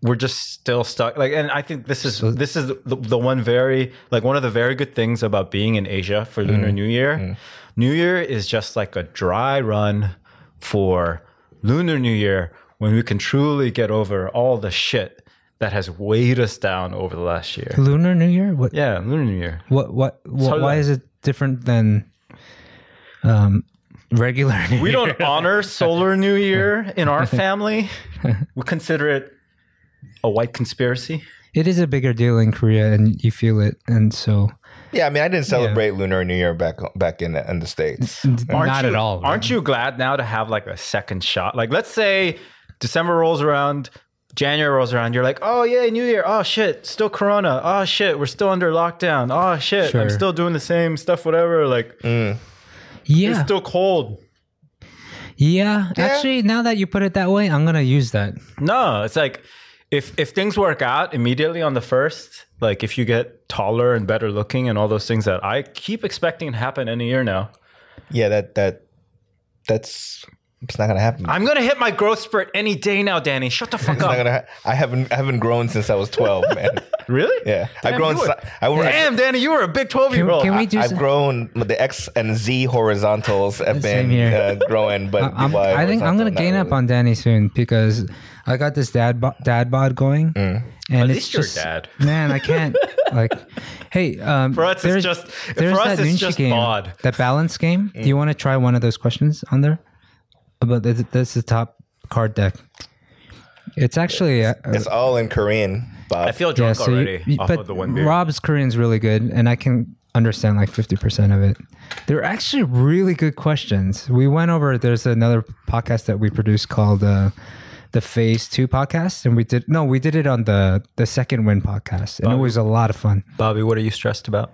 we're just still stuck? Like, and I think this is this is the, the one very like one of the very good things about being in Asia for Lunar New Year. New Year is just like a dry run for Lunar New Year when we can truly get over all the shit that has weighed us down over the last year. Lunar New Year. What? Yeah, Lunar New Year. What? What? what why is it different than um regular? New Year? We Year? don't honor Solar New Year in our family. We consider it a white conspiracy. It is a bigger deal in Korea, and you feel it, and so Yeah, I mean, I didn't celebrate Lunar New Year back back in in the states. not you, at all. Aren't you glad now to have like a second shot? Like, let's say December rolls around, January rolls around. You're like, oh yeah, New Year. Oh shit, still Corona. Oh shit, we're still under lockdown. Oh shit, I'm still doing the same stuff. Whatever. Like, mm. it's Yeah, still cold. yeah. Actually, now that you put it that way, I'm gonna use that. No, it's like if if things work out immediately on the first, like if you get taller and better looking and all those things that I keep expecting to happen any year now. Yeah, that that that's it's not gonna happen. I'm gonna hit my growth spurt any day now, Danny. Shut the fuck It's not up. gonna ha- I haven't I haven't grown since I was 12, man. Really? Yeah, I've grown. you were- si- I, I, Damn, Danny, you were a big 12 year old. can we do? I've grown. The X and Z horizontals have been here. uh, growing, but I'm, the Y I think I'm gonna not gain up on Danny soon because I got this dad bo- dad bod going, Mm. and At it's least you're just dad. man, I can't like. Hey, um, For us, it's there's- just- there's for us, that it's just game, bod. that balance game. Do you want to try one of those questions on there? About this, this is the top card deck. It's actually uh, It's all in Korean, Bob. I feel drunk so already you- off but of the one beer. Rob's Korean's really good, and I can understand like fifty percent of it. They're actually really good questions. We went over. There's another podcast that we produced called uh, the Phase Two podcast, and we did no, we did it on the the Second Win podcast, and it was a lot of fun. Bobby, what are you stressed about?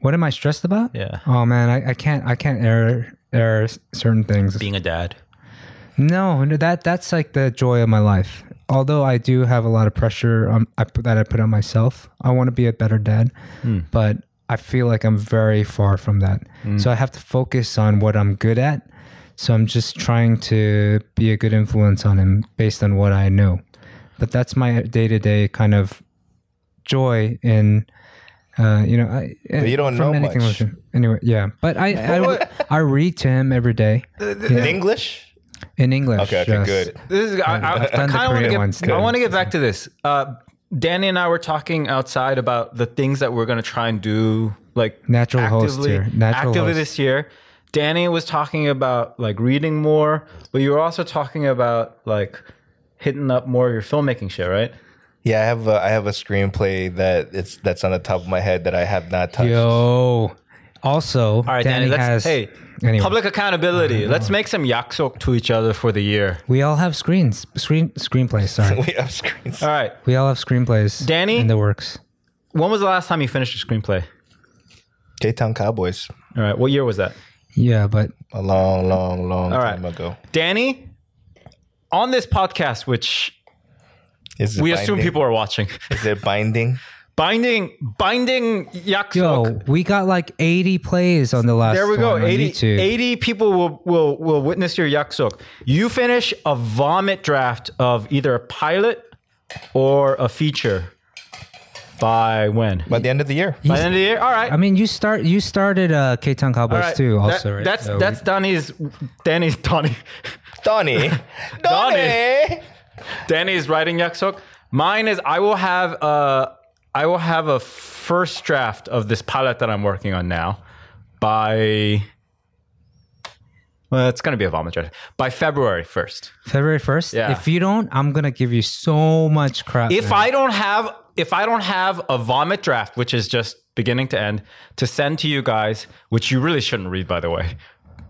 What am I stressed about? Yeah. Oh man, I, I can't I can't air air certain things. Being a dad. No, no, that that's like the joy of my life. Although I do have a lot of pressure um, I put, that I put on myself. I want to be a better dad, but I feel like I'm very far from that. So I have to focus on what I'm good at. So I'm just trying to be a good influence on him based on what I know. But that's my day to day kind of joy in. Uh, you know, I, But you don't know anything much. with him. Anyway, yeah, but I I, I read to him every day In English? in English. Okay, okay, yes. good. This is. I, I, I kind of want to Korean ones, get. I want to get back to this. Uh, Danny and I were talking outside about the things that we're going to try and do, like Natural host actively, here. Natural actively host. this year. Danny was talking about like reading more, but you were also talking about like hitting up more of your filmmaking shit, right? Yeah, I have a, I have a screenplay that it's that's on the top of my head that I have not touched. Yo. Also, All right, Danny Danny. Let's has. hey, Anyway. public accountability. Let's make some yaksok to each other for the year. we all have screens, screen screenplays. Sorry, We have screens. All right, we all have screenplays. Danny? in the works. when was the last time you finished a screenplay? K Town Cowboys. All right, what year was that? Yeah, but A long, long, long All right. time ago. Danny, on this podcast, which Is we binding? assume people are watching, Is it binding? binding, binding yaksok. yo, we got like 80 plays on the last. There we go. one on 80, 80 people will, will, will witness your yaksok. You finish a vomit draft of either a pilot or a feature by when? By the end of the year. By the end of the year? All right. I mean, you start. You started uh, K Town Cowboys All right. too, That- also, right? That's So that's Danny's Danny's Donnie. Donnie. Donnie. Danny's writing yaksok. Mine is I will have a I will have a first draft of this pilot that I'm working on now by well, it's gonna be a vomit draft by February first. February 1st. Yeah. If you don't, I'm gonna give you so much crap. If man. I don't have if I don't have a vomit draft, which is just beginning to end, to send to you guys, which you really shouldn't read by the way,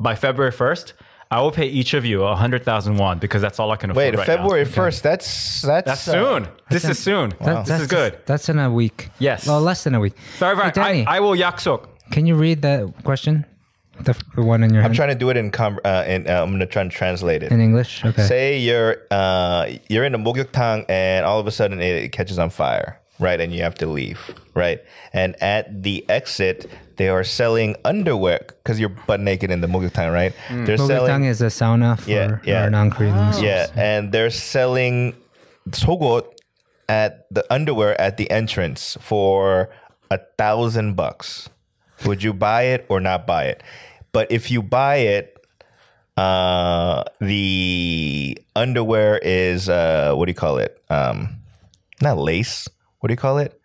by February first, I will pay each of you a hundred thousand won because that's all I can afford. Wait, right February Now. first. That's that's That's uh, soon. This is soon. That- This that's is good. That's in a week. Yes. Well, less than a week. Sorry, Hey. Danny, I, I will yaksok. can you read that question? The, the one in your head. I'm hand trying to do it in com- uh, in uh, I'm gonna try and translate it. in English. Okay. Say you're uh you're in a mogyuktang and all of a sudden it catches on fire, right? And you have to leave, right? And at the exit, they are selling underwear because you're butt naked in the mogyuktang, right? They're Mogyutang selling is a sauna for Yeah, yeah. our non-Korean listeners. yeah, and they're selling sogot at the underwear at the entrance for a thousand bucks. Would you buy it or not buy it? But if you buy it, uh, the underwear is uh, what do you call it? Um, not lace. What do you call it?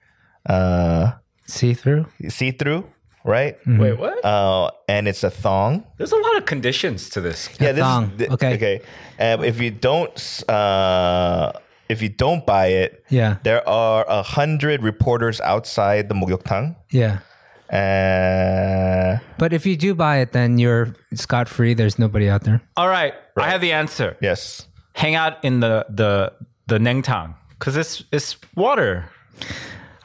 Uh, See through. see through, right? Wait, what? Uh, and it's a thong. There's a lot of conditions to this. yeah, this thong. is th- Okay. Okay. Um, if you don't, uh, if you don't buy it, Yeah. there are a hundred reporters outside the Mogyuktang. Yeah. Uh, But if you do buy it, then you're scot free. There's nobody out there. All right, I have the answer. yes. Hang out in the the the Nengtang because it's it's water.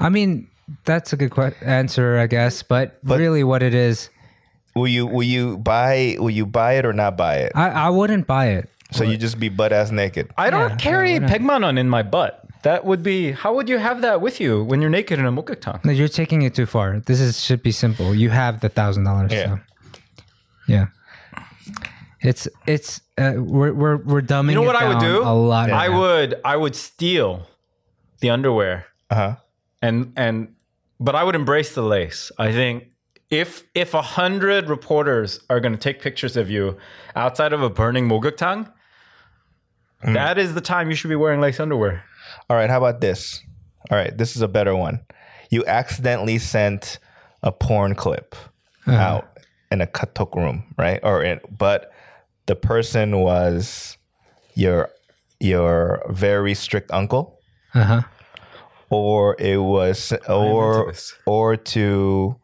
I mean, that's a good que- answer, I guess. But, really, what it is, Will you will you buy will you buy it or not buy it? I, I wouldn't buy it. So you just be butt ass naked. I don't Yeah, carry why not? pegmanon in my butt. That would be how would you have that with you when you're naked in a mukbang? No, you're taking it too far. This is should be simple. You have the thousand dollars. Yeah. So. Yeah. It's it's uh, we're we're we're dumbing. You know it what I would do? A lot. I would I would steal the underwear Uh huh. and and but I would embrace the lace. I think if if a hundred reporters are going to take pictures of you outside of a burning moguktang, that is the time you should be wearing lace underwear. All right. How about this? All right. This is a better one. You accidentally sent a porn clip out in a katok room, right? Or in, but the person was your your very strict uncle. Uh-huh. or it was or or to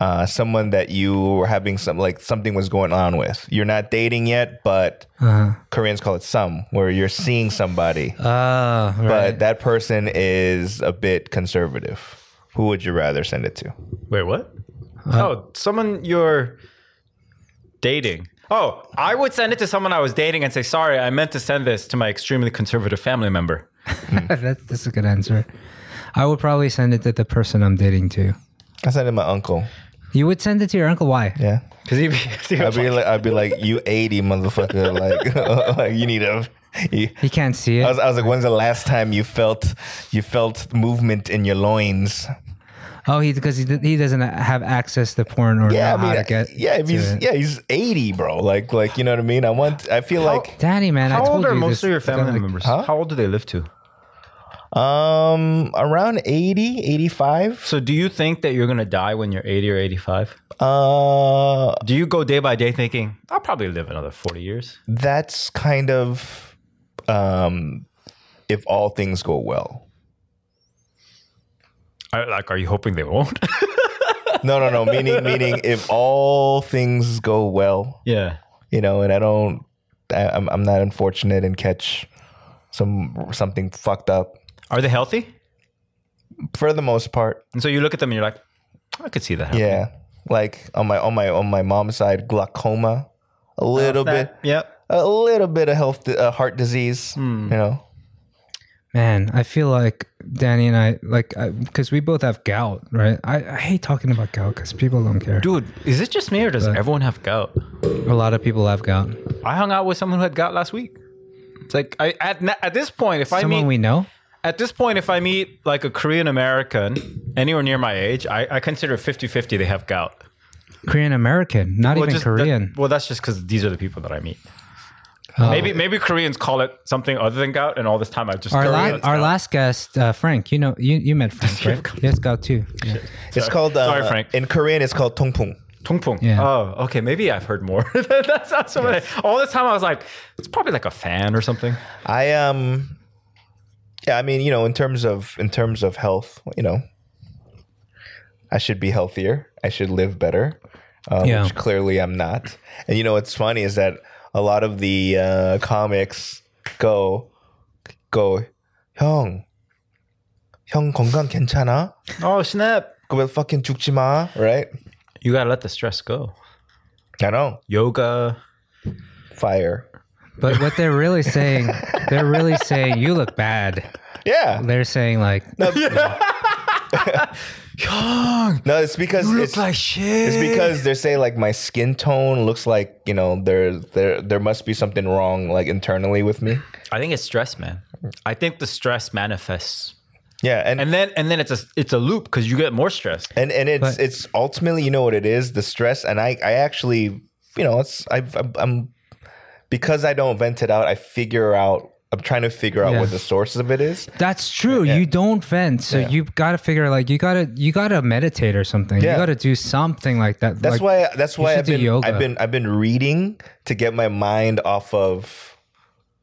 uh, someone that you were having some like something was going on with. You're not dating yet, but Uh-huh. Koreans call it some, where you're seeing somebody, Ah, right. but that person is a bit conservative. Who would you rather send it to? Wait, what? oh, someone you're dating. Oh, I would send it to someone I was dating and say, sorry, I meant to send this to my extremely conservative family member. that's, that's a good answer. I would probably send it to the person I'm dating to. I send it to my uncle. You would send it to your uncle. Why? Yeah. Because he, he I'd be like, I'd be like, you eighty motherfucker, like, like you need a. You, He can't see it. I was, I was like, when's the last time you felt you felt movement in your loins? oh, he because he, he doesn't have access to porn or Yeah, know I mean, how to get. yeah, if to he's it. yeah, he's eighty, bro. Like, like you know what I mean? I want. I feel like Daddy, man, I How told old are you most this- of your family like- members? Huh? How old do they live to? Um around 80, 85. So do you think that you're going to die when you're 80 or 85? Uh, Do you go day by day thinking, I'll probably live another 40 years? that's kind of um, if all things go well. I, like, are you hoping they won't? No, no, no. meaning, meaning, if all things go well, yeah. you know, and I don't, I, I'm, I'm not unfortunate and catch some something fucked up Are they healthy? for the most part. And so you look at them and you're like, I could see that. happening. Yeah, like on my on my on my mom's side, glaucoma, a little bit, Yep. a little bit of health, uh, heart disease. You know, Man, I feel like Danny and I, like, because we both have gout, right? I, I hate talking about gout because people don't care. Dude, is it just me or does everyone have gout? A lot of people have gout. I hung out with someone who had gout last week. It's like I at at this point, if I mean Someone meet we know. At this point, if I meet like a Korean American anywhere near my age, I, I consider 50-50 they have gout. Korean American, not even just that- Korean. well, that's just because these are the people that I meet. Oh. Maybe maybe Koreans call it something other than gout, and all this time I've just our, Korean, la- our gout. last guest, uh, Frank, you know, you, you met Frank, right? Yes, gout too. Yeah. it's called. Uh, Sorry, Frank. In Korean, it's called tongpung. Tungpung. Yeah. Oh, okay. Maybe I've heard more. that sounds so All this time I was like, it's probably like a fan or something. I um, yeah. I mean, you know, in terms of in terms of health, you know, I should be healthier. I should live better. Uh, Yeah. Which clearly I'm not. And you know what's funny is that a lot of the uh, comics go go 형, 형 건강 괜찮아? Oh snap! 그왜 fucking 죽지 마, right? You gotta let the stress go. I know. Yoga. Fire. but what they're really saying, they're really saying you look bad. Yeah. They're saying like, Young. No, it's because You look it's like shit. It's because they're saying like my skin tone looks like you know there there there must be something wrong like internally with me. I think it's stress, man. I think the stress manifests, Yeah, and and then and then it's a it's a loop because you get more stress. and and it's But- it's ultimately you know what it is the stress and I I actually you know it's I've, I'm- I'm because I don't vent it out I figure out I'm trying to figure out Yeah. what the source of it is. that's true. You don't vent, so Yeah. you got to figure like you gotta you gotta meditate or something. Yeah. You got to do something like that. That's like, why that's why I've been yoga. I've been I've been reading to get my mind off of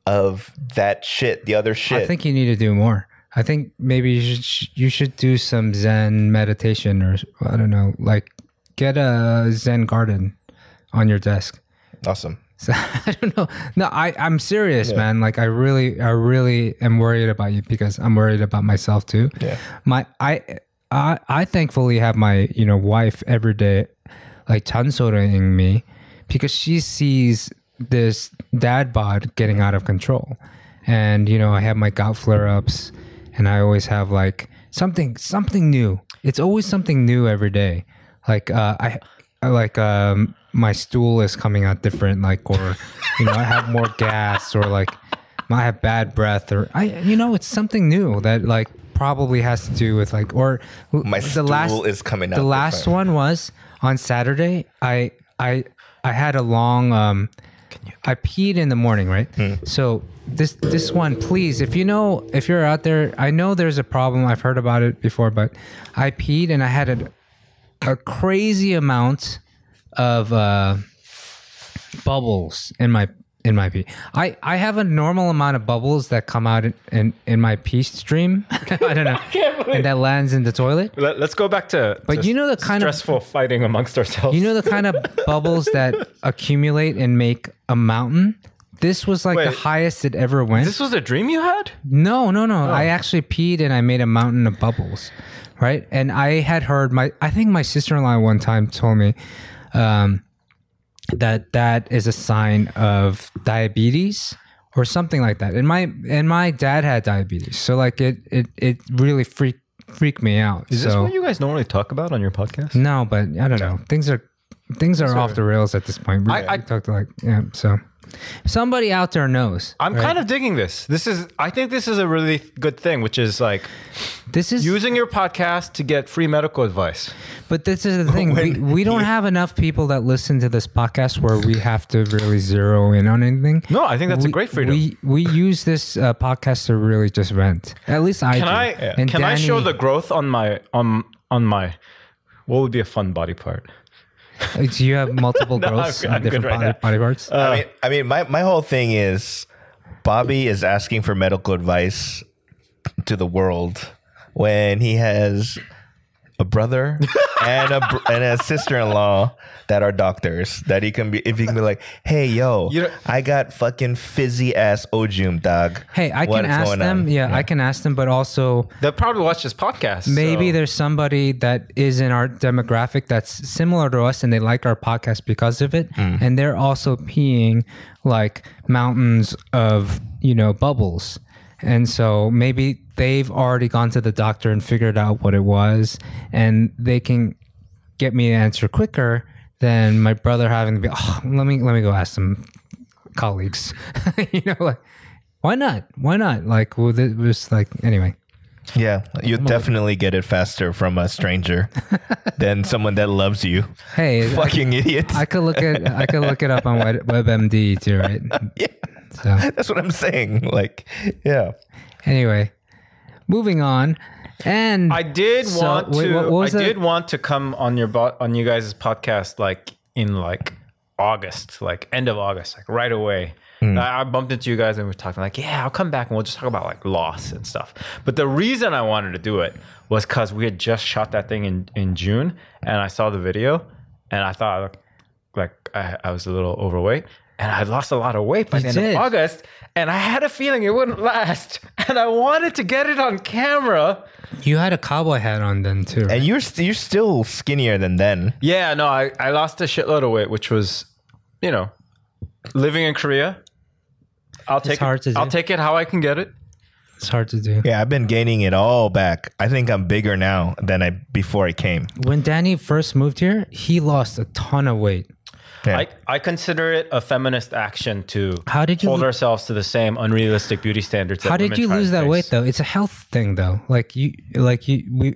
of that shit, the other shit. I think you need to do more. I think maybe you should you should do some Zen meditation or I don't know, like get a Zen garden on your desk. awesome. So, I don't know. No, I I'm serious, man. Like I really I really am worried about you because I'm worried about myself too. Yeah. My I I I thankfully have my you know wife every day, like chansoraing me, because she sees this dad bod getting out of control, and you know I have my gout flare ups, and I always have like something something new. It's always something new every day. Like uh, I I like um my stool is coming out different, like or you know I have more gas or like I have bad breath or I you know it's something new that like probably has to do with like or My the stool is coming out. the last different. one was on Saturday. I I I had a long um I peed in the morning, right? Hmm. So this this one, please, if you know if you're out there, I know there's a problem. I've heard about it before, but I peed and I had a a crazy amount of uh bubbles in my in my pee. I, I have a normal amount of bubbles that come out in, in, in my pee stream. I don't know. and that lands in the toilet. Let, us go back to. But to you know the kind of- stressful fighting amongst ourselves. You know the kind of bubbles that accumulate and make a mountain? This was like the highest it ever went. this was a dream you had. No, no, Oh. no. I actually peed and I made a mountain of bubbles, right? And I had heard my, I think my sister in law one time told me um, that that is a sign of diabetes or something like that. And my and my dad had diabetes, so like it it it really freaked freaked me out. Is so this what you guys normally talk about on your podcast? no, but I don't know. Things are things are off the rails at this point. We, I- I- I talked like yeah. So somebody out there knows. I'm right? kind of digging this. This is, I think this is a really good thing, which is like this is using your podcast to get free medical advice. But this is the thing. we, we don't have enough people that listen to this podcast where we have to really zero in on anything. No, I think that's a great freedom. We we use this uh, podcast to really just vent. At least I Can do. I And can I show the growth on my on on my what would be a fun body part? Do you have multiple No, growths I'm on good different right body, body parts? I uh, mean, I mean, my, my whole thing is Bobby is asking for medical advice to the world when he has a brother and a br- and a sister in law that are doctors. That he can be, if he can be like, hey, yo, You know- I got fucking fizzy ass ojum, dog. hey, I can What's ask going them. on? Yeah, I can ask them. But also, They'll probably watch this podcast. maybe so- there's somebody that is in our demographic that's similar to us and they like our podcast because of it Hmm. and they're also peeing like mountains of you know bubbles and so maybe they've already gone to the doctor and figured out what it was and they can get me an answer quicker than my brother having to be oh, let me let me go ask some colleagues you know like why not why not like well, it was like anyway Yeah, you definitely get it faster from a stranger than someone that loves you. hey Fucking idiot. I could look at I could look it up on Web, WebMD too, right? yeah, So that's what I'm saying. Like, yeah. anyway, moving on, and I did So, want wait, to. what- what was I that? did want to come on your bo- on you guys' podcast like in like August, like end of August, like right away. Hmm. I, I bumped into you guys and we were talking like, yeah, I'll come back and we'll just talk about like loss and stuff. But the reason I wanted to do it was because we had just shot that thing in in June, and I saw the video, and I thought like I, I was a little overweight. And I lost a lot of weight by You the end did. of August, and I had a feeling it wouldn't last. And I wanted to get it on camera, you had a cowboy hat on then too. right? And you're st- you're still skinnier than then. Yeah, no, I, I lost a shitload of weight, which was, you know, living in Korea. I'll take hard it. to I'll take it how I can get it. It's hard to do. Yeah, I've been gaining it all back. I think I'm bigger now than I before I came. When Danny first moved here, he lost a ton of weight. Yeah. I, I consider it a feminist action to How did you hold lo- ourselves to the same unrealistic beauty standards. That How did women you try lose that face. weight though? It's a health thing though. Like you, like you, we.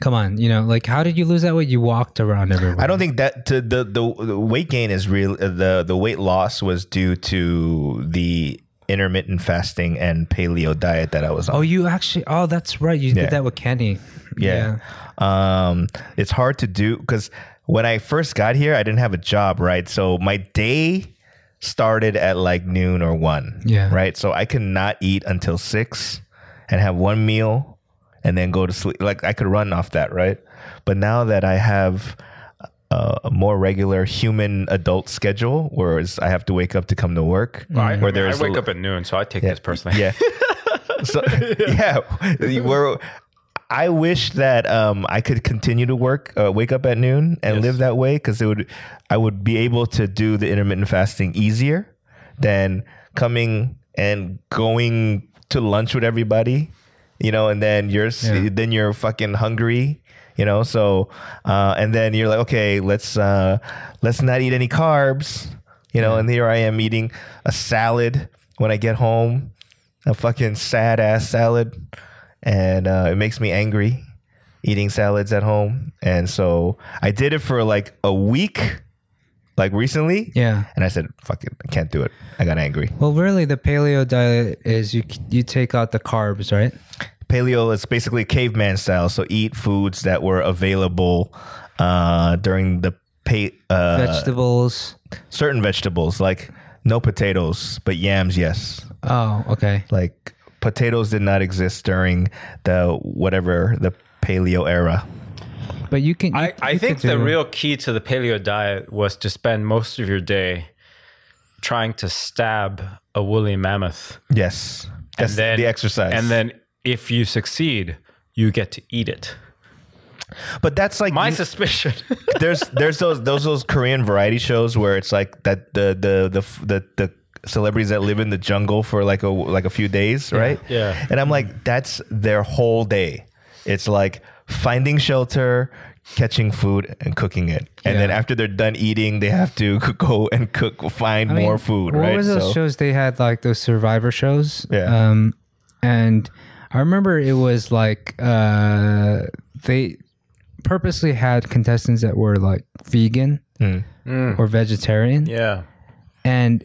Come on, you know, like how did you lose that weight? You walked around everywhere. I don't think that to the, the the weight gain is real. uh, The the weight loss was due to the intermittent fasting and paleo diet that I was on. Oh, you actually? Oh, that's right. You Yeah. did that with Kenny. Yeah. Um, it's hard to do because when I first got here, I didn't have a job, right? So my day started at like noon or one. Yeah. Right. So I could not eat until six and have one meal and then go to sleep. Like I could run off that, right? But now that I have a, a more regular human adult schedule, whereas I have to wake up to come to work, mm. I, where I there's a- wake up at noon, so I take this personally. yeah. so yeah, we're. I wish that um, I could continue to work, uh, wake up at noon, and Yes. live that way because it would, I would be able to do the intermittent fasting easier than coming and going to lunch with everybody, you know, and then you're Yeah. then you're fucking hungry, you know. So uh, and then you're like, okay, let's uh, let's not eat any carbs, you know. And here I am eating a salad when I get home, a fucking sad ass salad, and uh, it makes me angry eating salads at home. And so I did it for like a week, like recently. Yeah. And I said, fuck it, I can't do it. I got angry. Well, really, the paleo diet is you you take out the carbs, right? Paleo is basically caveman style. So eat foods that were available uh, during the pa- uh, Vegetables. certain vegetables like No potatoes, but yams, yes. Oh, okay. Like potatoes did not exist during the whatever the paleo era. But you can. I, you- I think the real key to the paleo diet was to spend most of your day trying to stab a woolly mammoth. Yes. That's the exercise. And then if you succeed, you get to eat it. but that's like My you- suspicion. there's there's those those those Korean variety shows where it's like that the the the the, the celebrities that live in the jungle for like a like a few days, right? Yeah. And I'm like, that's their whole day. It's like finding shelter, catching food, and cooking it. And then after they're done eating, they have to go and cook, find I mean, more food, what right? was those So- shows they had like those survivor shows? Yeah. Um, and I remember it was like uh, they purposely had contestants that were like vegan Mm. or vegetarian, yeah. and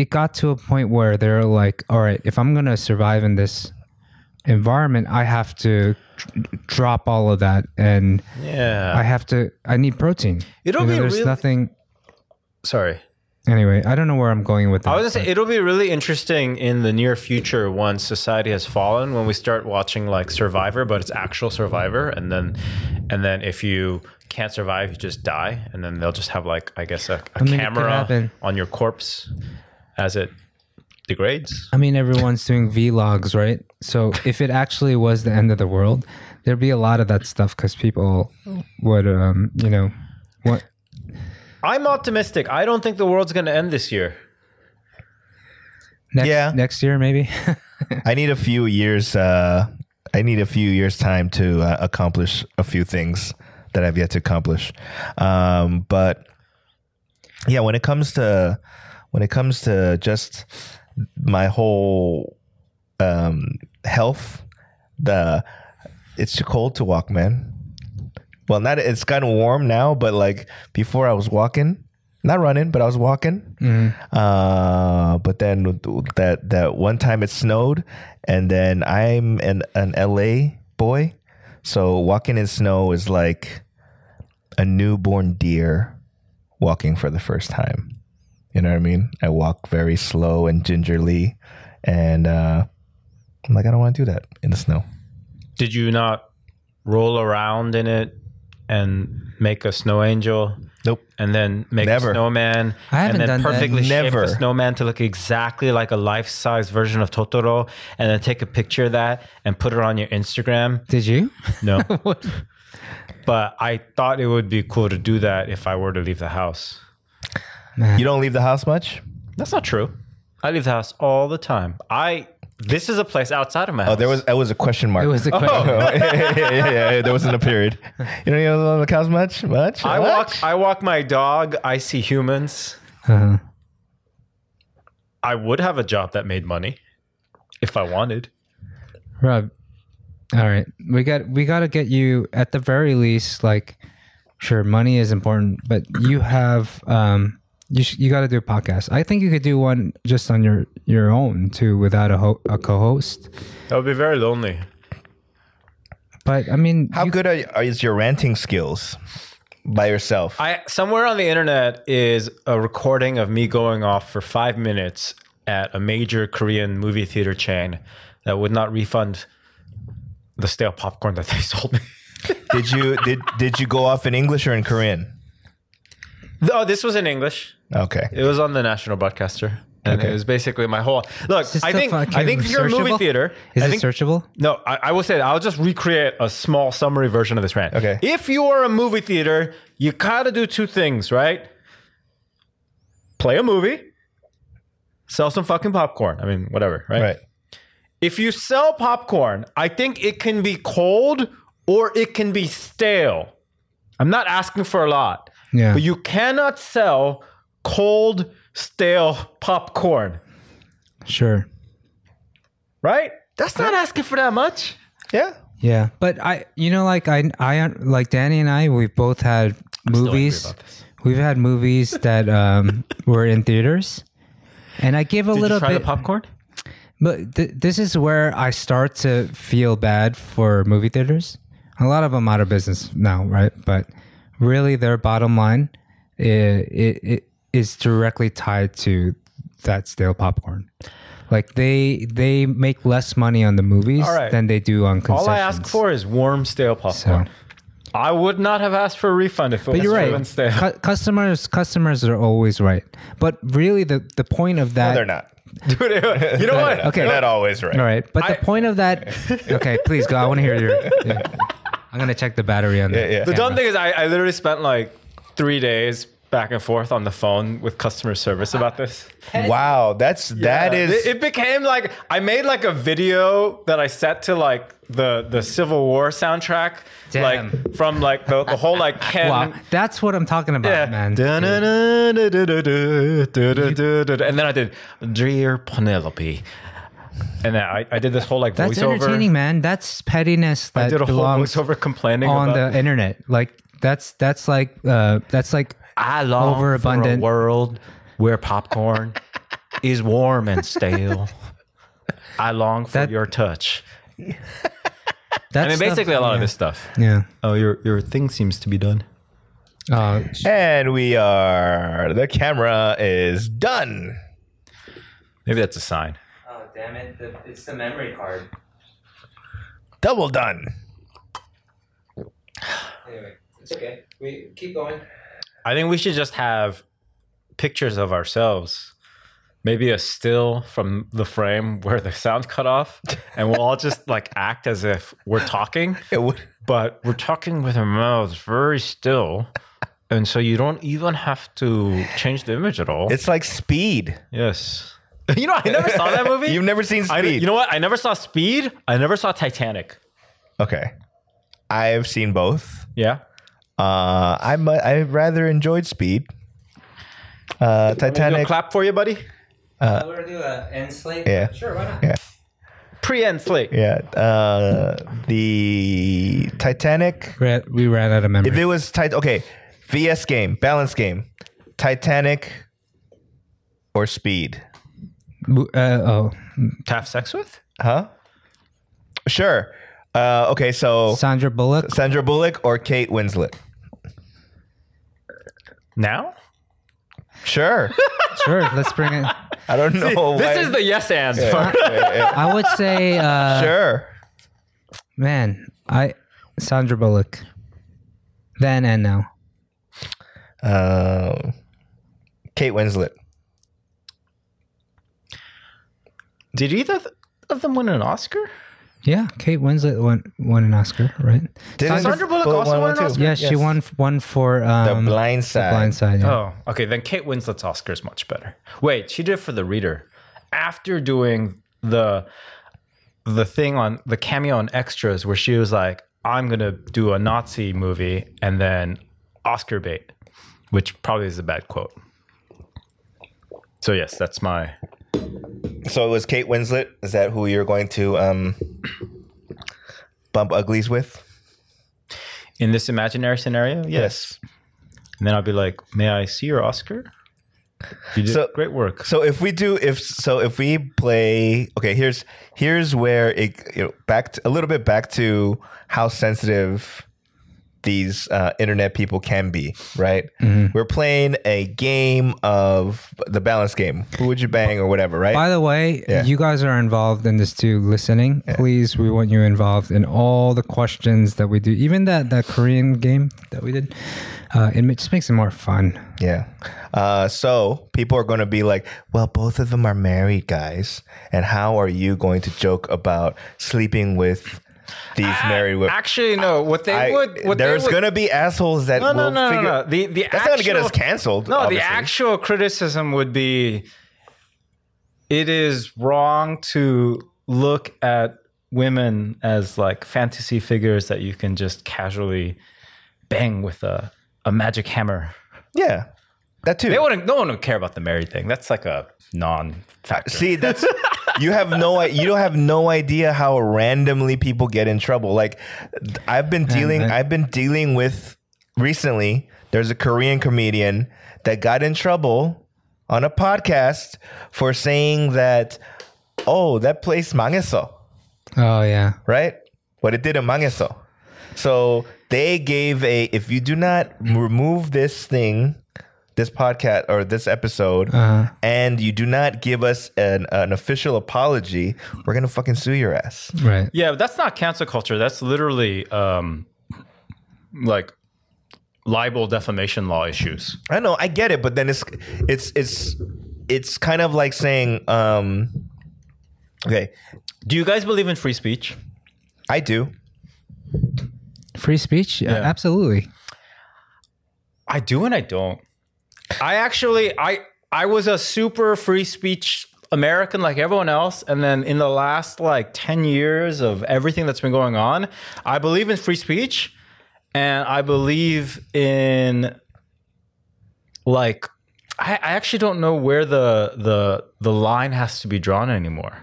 it got to a point where they're like, "All right, if I'm gonna survive in this environment, I have to dr- drop all of that, and Yeah. I have to. I need protein. It'll You know, be there's really- nothing." Sorry. Anyway, I don't know where I'm going with that. I was gonna say it'll be really interesting in the near future once society has fallen when we start watching like Survivor, but it's actual Survivor, and then and then if you can't survive, you just die, and then they'll just have like I guess a, a I mean, camera on your corpse as it degrades. I mean, everyone's doing vlogs, right? So if it actually was the end of the world, there'd be a lot of that stuff because people would, um, you know, what? I'm optimistic. I don't think the world's going to end this year. Next, Yeah. next year maybe. I need a few years. Uh, I need a few years time to uh, accomplish a few things that I've yet to accomplish. Um, but yeah, when it comes to when it comes to just my whole um, health, the it's too cold to walk, man. Well, not it's kind of warm now, but like before, I was walking, not running, but I was walking. Uh, but then that that one time it snowed, and then I'm an an LA boy, so walking in snow is like a newborn deer walking for the first time. You know what I mean? I walk very slow and gingerly, and uh, I'm like, I don't want to do that in the snow. Did you not roll around in it and make a snow angel? Nope. And then make Never. a snowman. I haven't and then done that. perfectly shape Never. a snowman to look exactly like a life-size version of Totoro, and then take a picture of that and put it on your Instagram. Did you? No. but I thought it would be cool to do that if I were to leave the house. You don't leave the house much? That's not true. I leave the house all the time. I this is a place outside of my house. Oh, there was that was a question mark. It was a question. yeah, yeah, yeah, yeah. There wasn't a period. You don't you don't leave the house much? Much? I Much? walk I walk my dog, I see humans. Uh-huh. I would have a job that made money if I wanted. Rob, all right, we got we got to get you at the very least. Like, sure, money is important, but you have um, you sh- you got to do a podcast. I think you could do one just on your your own too, without a ho- a co-host. That would be very lonely. But I mean, How you- good are, are is your ranting skills by yourself? I somewhere on the internet is a recording of me going off for five minutes at a major Korean movie theater chain that would not refund the stale popcorn that they sold me. did you did did you go off in English or in Korean? Oh, this was in English. Okay. It was on the national broadcaster. And Okay. it was basically my whole look. I think fucking I think if you're a movie theater, is I it think, searchable? No, I, I will say that. I'll just recreate a small summary version of this rant. Okay. If you are a movie theater, you gotta do two things, right? Play a movie, sell some fucking popcorn. I mean, whatever, right? Right. If you sell popcorn, I think it can be cold or it can be stale. I'm not asking for a lot. Yeah. But you cannot sell cold, stale popcorn, Sure. right? That's not asking for that much. Yeah. Yeah, but I, you know, like I, I, like Danny and I, we've both had still angry movies. We've had movies that um, were in theaters, and I give a Did little you try bit. the popcorn? But th- this is where I start to feel bad for movie theaters. A lot of them out of business now, right? But really, their bottom line i it, it is directly tied to that stale popcorn. Like they they make less money on the movies All right. than they do on concessions. All I ask for is warm, stale popcorn. So- I would not have asked for a refund if it But was you're warm right. and stale. Cu- customers customers are always right. But really, the the point of that. No, they're not. Dude, you know what? Okay. They're not always right. All right, but I- the point of that. Okay, please go. I want to hear your. yeah. I'm gonna check the battery on Yeah, the yeah. The dumb thing is, I, I literally spent like three days back and forth on the phone with customer service about this. Wow, that's that Yeah. is It, it became like I made like a video that I set to like the the Civil War soundtrack, Damn. like from like the, the whole like Ken. Wow, that's what I'm talking about, Yeah. man. And then I did Dear Penelope. And then I, I did this whole like That's voiceover. entertaining, man. That's pettiness I that did a whole belongs voiceover complaining on about the internet. Like that's that's like uh that's like I long overabundant- for a world where popcorn is warm and stale. I long for That- your touch. that's I mean, stuff- basically a lot of this stuff. Yeah. Oh, your your thing seems to be done. Uh, and we are the camera is done. Maybe that's a sign. Damn it! it's the memory card. Double done. Anyway, it's okay. We keep going. I think we should just have pictures of ourselves. Maybe a still from the frame where the sound cut off, and we'll all just like act as if we're talking, It would but we're talking with our mouths very still. And so you don't even have to change the image at all. it's like speed. yes. You know, I never saw that movie. You've never seen I, Speed. you know what? I never saw Speed. I never saw Titanic. okay. I've seen both. Yeah. Uh I mu- I rather enjoyed Speed. Uh Do a Titanic. clap for you, buddy. Uh, We're gonna do a end slate. Yeah. Sure. Why not? Yeah. Pre-end slate. Yeah. Uh the Titanic We ran- We ran out of memory. If it was tight, okay, VS game, balance game, Titanic or Speed, Mo- uh, oh, To have sex with? huh? Sure. Uh, okay, so Sandra Bullock. Sandra Bullock or Kate Winslet. Now? Sure. Sure. Let's bring it. I don't know. This why- is the yes and part. I would say, uh, sure. man, I Sandra Bullock. Then and now. Uh, Kate Winslet. Did either of them win an Oscar? Yeah, Kate Winslet won won an Oscar, right? Didn't Sandra Bullock also won an? Oscar? Yeah, she won f- one for um, The Blind Side. Blind Side. Yeah. Oh, okay. Then Kate Winslet's Oscar is much better. Wait, she did it for the reader after doing the the thing on the cameo on extras where she was like, "I'm gonna do a Nazi movie," and then Oscar bait, which probably is a bad quote. So yes, that's my So it was Kate Winslet. Is that who you're going to um, bump uglies with? in this imaginary scenario. Yes, and then I'll be like, "May I see your Oscar?" You did So- great work. So if we do if so if we play okay here's here's where it you know back to, a little bit back to how sensitive these uh, internet people can be right we're playing a game of the balance game who would you bang or whatever right By the way, Yeah. you guys are involved in this too. Listening, please. We want you involved in all the questions that we do. Even that that Korean game that we did. Uh, it just makes it more fun. yeah uh, so people are going to be like well both of them are married guys and how are you going to joke about sleeping with these married women Actually, no. What they I- would, what there's they would, gonna be assholes that No, no, will no, no, figure. no. The the That's not gonna get us actual- canceled. No, obviously. the actual criticism would be it is wrong to look at women as like fantasy figures that you can just casually bang with a, a magic hammer. yeah, that too. They wouldn't no one would care about the married thing. That's like a non factor. See, that's you have no i- you don't have no idea how randomly people get in trouble. Like I've been dealing man. I've been dealing with recently. There's a Korean comedian that got in trouble on a podcast for saying that oh that place 망했어. Oh yeah. right? But it didn't 망했어. So they gave a if you do not remove this thing, this podcast or this episode Uh-huh. and you do not give us an, an official apology, we're gonna fucking sue your ass. Right. Yeah, that's not cancel culture. That's literally um, like libel defamation law issues. I know, I get it, but then it's it's it's it's kind of like saying, um, okay, Do you guys believe in free speech? I do. Free speech? Yeah. Yeah. Absolutely. I do and I don't. I actually I I was a super free speech American like everyone else and then in the last like 10 years of everything that's been going on, I believe in free speech and I believe in like I, I actually don't know where the the the line has to be drawn anymore.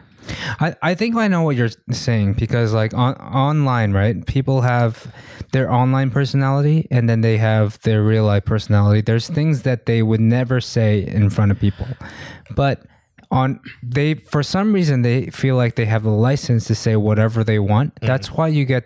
I, I think I know what you're saying because like on online, right? People have their online personality and then they have their real life personality. There's things that they would never say in front of people. But on they for some reason they feel like they have a license to say whatever they want. Mm. That's why you get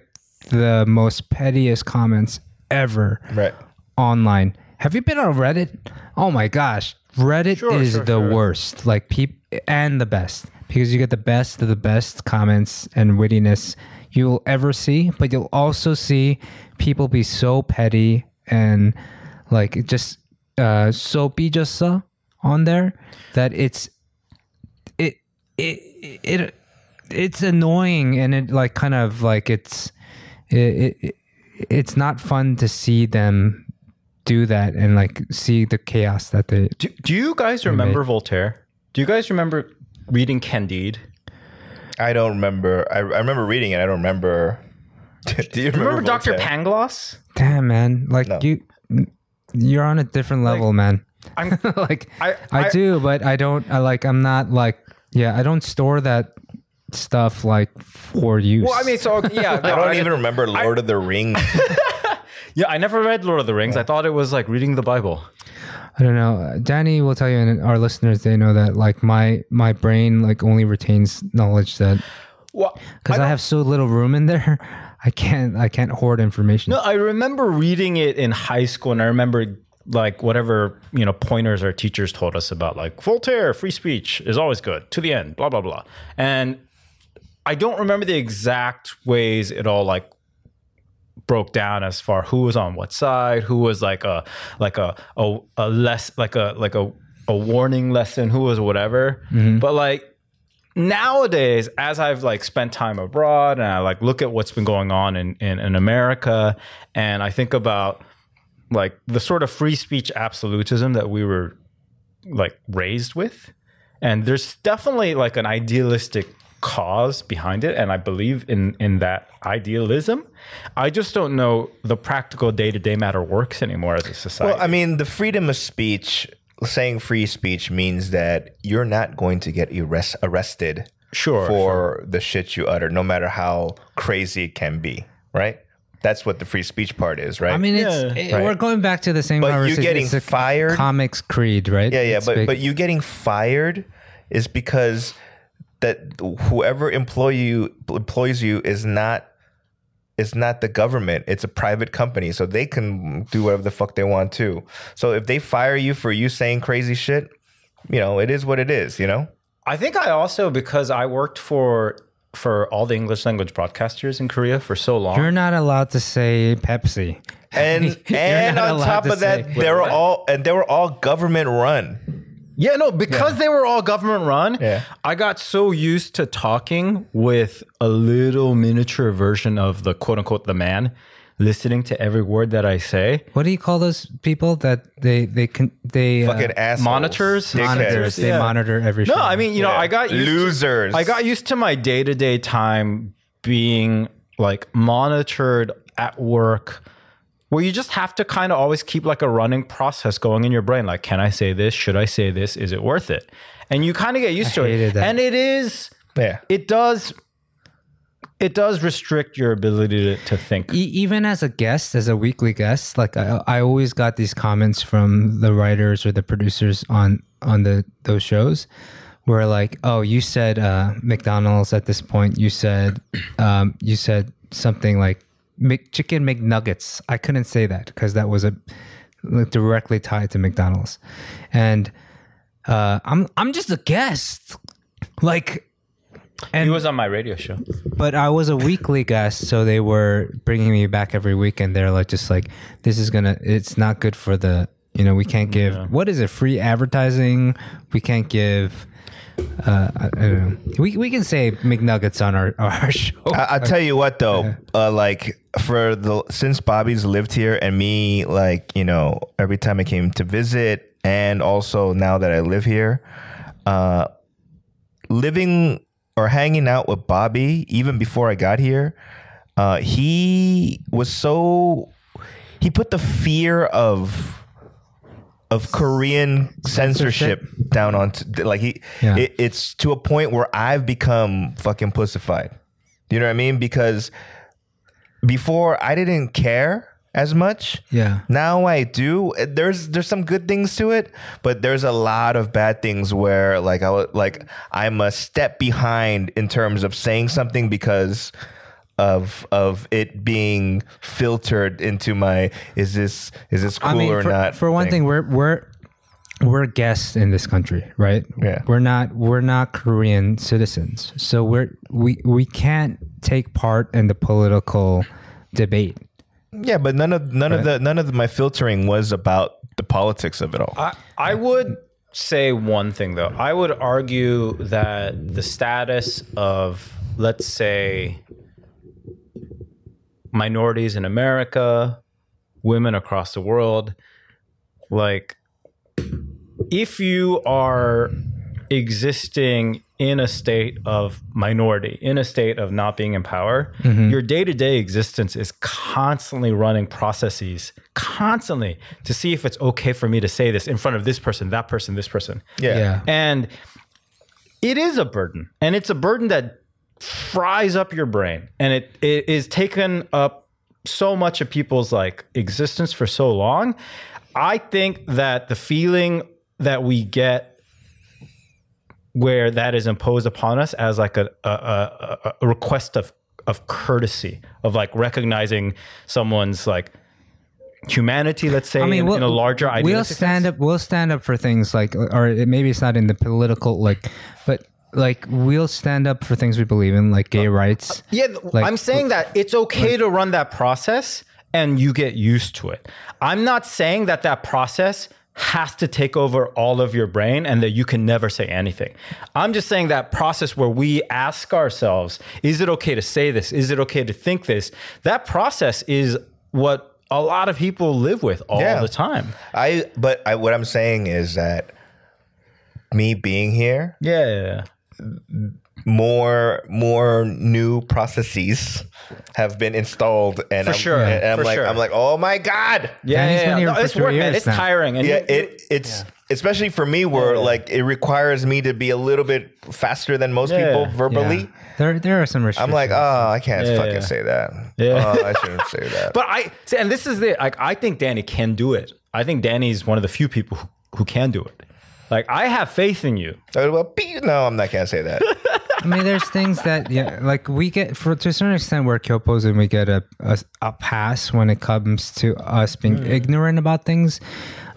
the most pettiest comments ever Right. online. Have you been on Reddit? Oh my gosh, Reddit Sure, is sure, the sure. worst. Like peop and the best because you get the best of the best comments and wittiness you will ever see. But you'll also see people be so petty and like just uh, so be just on there that it's it it it it's annoying and it like kind of like it's it, it it's not fun to see them do that and like see the chaos that they do. Do you guys remember made. Voltaire? Do you guys remember reading Candide? I don't remember. I, I remember reading it. I don't remember. do you remember, Remember Dr. Pangloss? damn man like No. you you're on a different level man I'm like I- I, I- do but i don't i like i'm not like yeah i don't store that stuff like for use Well, I mean, so yeah, I don't even remember Lord of the Rings. Yeah, I never read Lord of the Rings. I thought it was like reading the Bible. I don't know. Danny will tell you, and our listeners, they know that like my my brain like only retains knowledge that Well, because I, have so little room in there, I can't I can't hoard information. no, I remember reading it in high school, and I remember like whatever you know pointers our teachers told us about, like Voltaire, free speech is always good to the end, blah blah blah. And I don't remember the exact ways it all like broke down as far who was on what side, who was like a like a a, a less like a like a a warning lesson, who was whatever. Mm-hmm. But like nowadays, as I've like spent time abroad and I like look at what's been going on in, in, in America and I think about like the sort of free speech absolutism that we were like raised with. And there's definitely like an idealistic cause behind it. And I believe in in that idealism. I just don't know the practical day-to-day matter works anymore as a society. well, I mean, the freedom of speech, saying free speech means that you're not going to get arrest, arrested Sure, for the shit you utter, no matter how crazy it can be, right? That's what the free speech part is, right? I mean, it's Yeah. it- Right. we're going back to the same. But you conversation. getting It's a fired- Comics creed, right? Yeah, yeah, It's but big. but you getting fired is because that whoever employ you employs you is not is not the government. It's a private company, so they can do whatever the fuck they want to So if they fire you for you saying crazy shit, you know, it is what it is. You know. I think I also because I worked for for all the English language broadcasters in Korea for so long. you're not allowed to say Pepsi. And and on top to of that, they were all and they were all government run. Yeah, no, because they were all government run, Yeah. I got so used to talking with a little miniature version of the quote unquote the man, listening to every word that I say. What do you call those people that they they can they uh, Fucking assholes. monitors? dickheads. monitors? They monitor every. No, show. I mean, you know, I got used losers. I got used to my day to day time being like monitored at work where you just have to kind of always keep like a running process going in your brain. Like, can I say this? Should I say this? Is it worth it? And you kind of get used I to it. that. And it is, yeah. it does, it does restrict your ability to, to think. E- even as a guest, as a weekly guest, like I, I always got these comments from the writers or the producers on on the those shows, where like, oh, you said uh, McDonald's at this point. You said um, you said something like Mc, chicken McNuggets. I couldn't say that because that was a like directly tied to McDonald's, and uh, I'm I'm just a guest, like, and He was on my radio show. but I was a weekly guest, so they were bringing me back every week, and they're like, just like, this is gonna, it's not good for the, you know, we can't give, what is it, free advertising? We can't give, uh, I, I don't know. We we can say McNuggets on our our show. I, I'll tell you what though, uh, like for the since Bobby's lived here and me, like you know, every time I came to visit, and also now that I live here, uh, living or hanging out with Bobby, even before I got here, uh, he was so he put the fear of of Korean censorship, down on like he Yeah. it, it's to a point where I've become fucking pussified. You know what I mean? Because before I didn't care as much. Yeah. Now I do. There's there's some good things to it, but there's a lot of bad things where like I like I'm a step behind in terms of saying something because of of it being filtered into my is this is this cool I mean, or for, not? for one thing, we're we're we're guests in this country, right? Yeah. We're not we're not Korean citizens, so we're we we can't take part in the political debate. yeah, but none of none of the none of my filtering was about the politics of it all. I, I would say one thing though. I would argue that the status of, let's say, minorities in America, women across the world, like, if you are existing in a state of minority, in a state of not being in power, mm-hmm. your day to day existence is constantly running processes, constantly to see if it's okay for me to say this in front of this person, that person, this person. yeah. Yeah. And it is a burden. And it's a burden that fries up your brain. And it, it is taken up so much of people's like existence for so long. I think that the feeling that we get where that is imposed upon us as like a, a, a, request of of courtesy of like recognizing someone's like humanity let's say in, in a larger idea. we'll stand sense. up. We'll stand up for things like, or maybe it's not in the political like, but like we'll stand up for things we believe in, like gay uh, rights. Yeah, Like- I'm saying that it's okay to run that process and you get used to it. I'm not saying that that process has to take over all of your brain and that you can never say anything. I'm just saying that process where we ask ourselves, is it okay to say this? Is it okay to think this? That process is what a lot of people live with all Yeah. the time. I but I, what I'm saying is that me being here, Yeah. More more new processes have been installed, and For I'm, sure, and I'm for like sure. I'm like, oh my god, Yeah, Danny's yeah, yeah. No, it's work, man. It's now. tiring. And yeah, you- it it's especially for me where like it requires me to be a little bit faster than most Yeah. people verbally. Yeah. There, there are some restrictions. I'm like, oh, I can't Yeah, fucking yeah. say that. Yeah. Oh, I shouldn't say that. But I see, and this is it like I think Danny can do it. I think Danny's one of the few people who, who can do it. Like I have faith in you. Well, no, I'm not gonna say that. I mean, there's things that yeah, like we get for to a certain extent we're Kyopos and we get a, a a pass when it comes to us being Hmm. ignorant about things.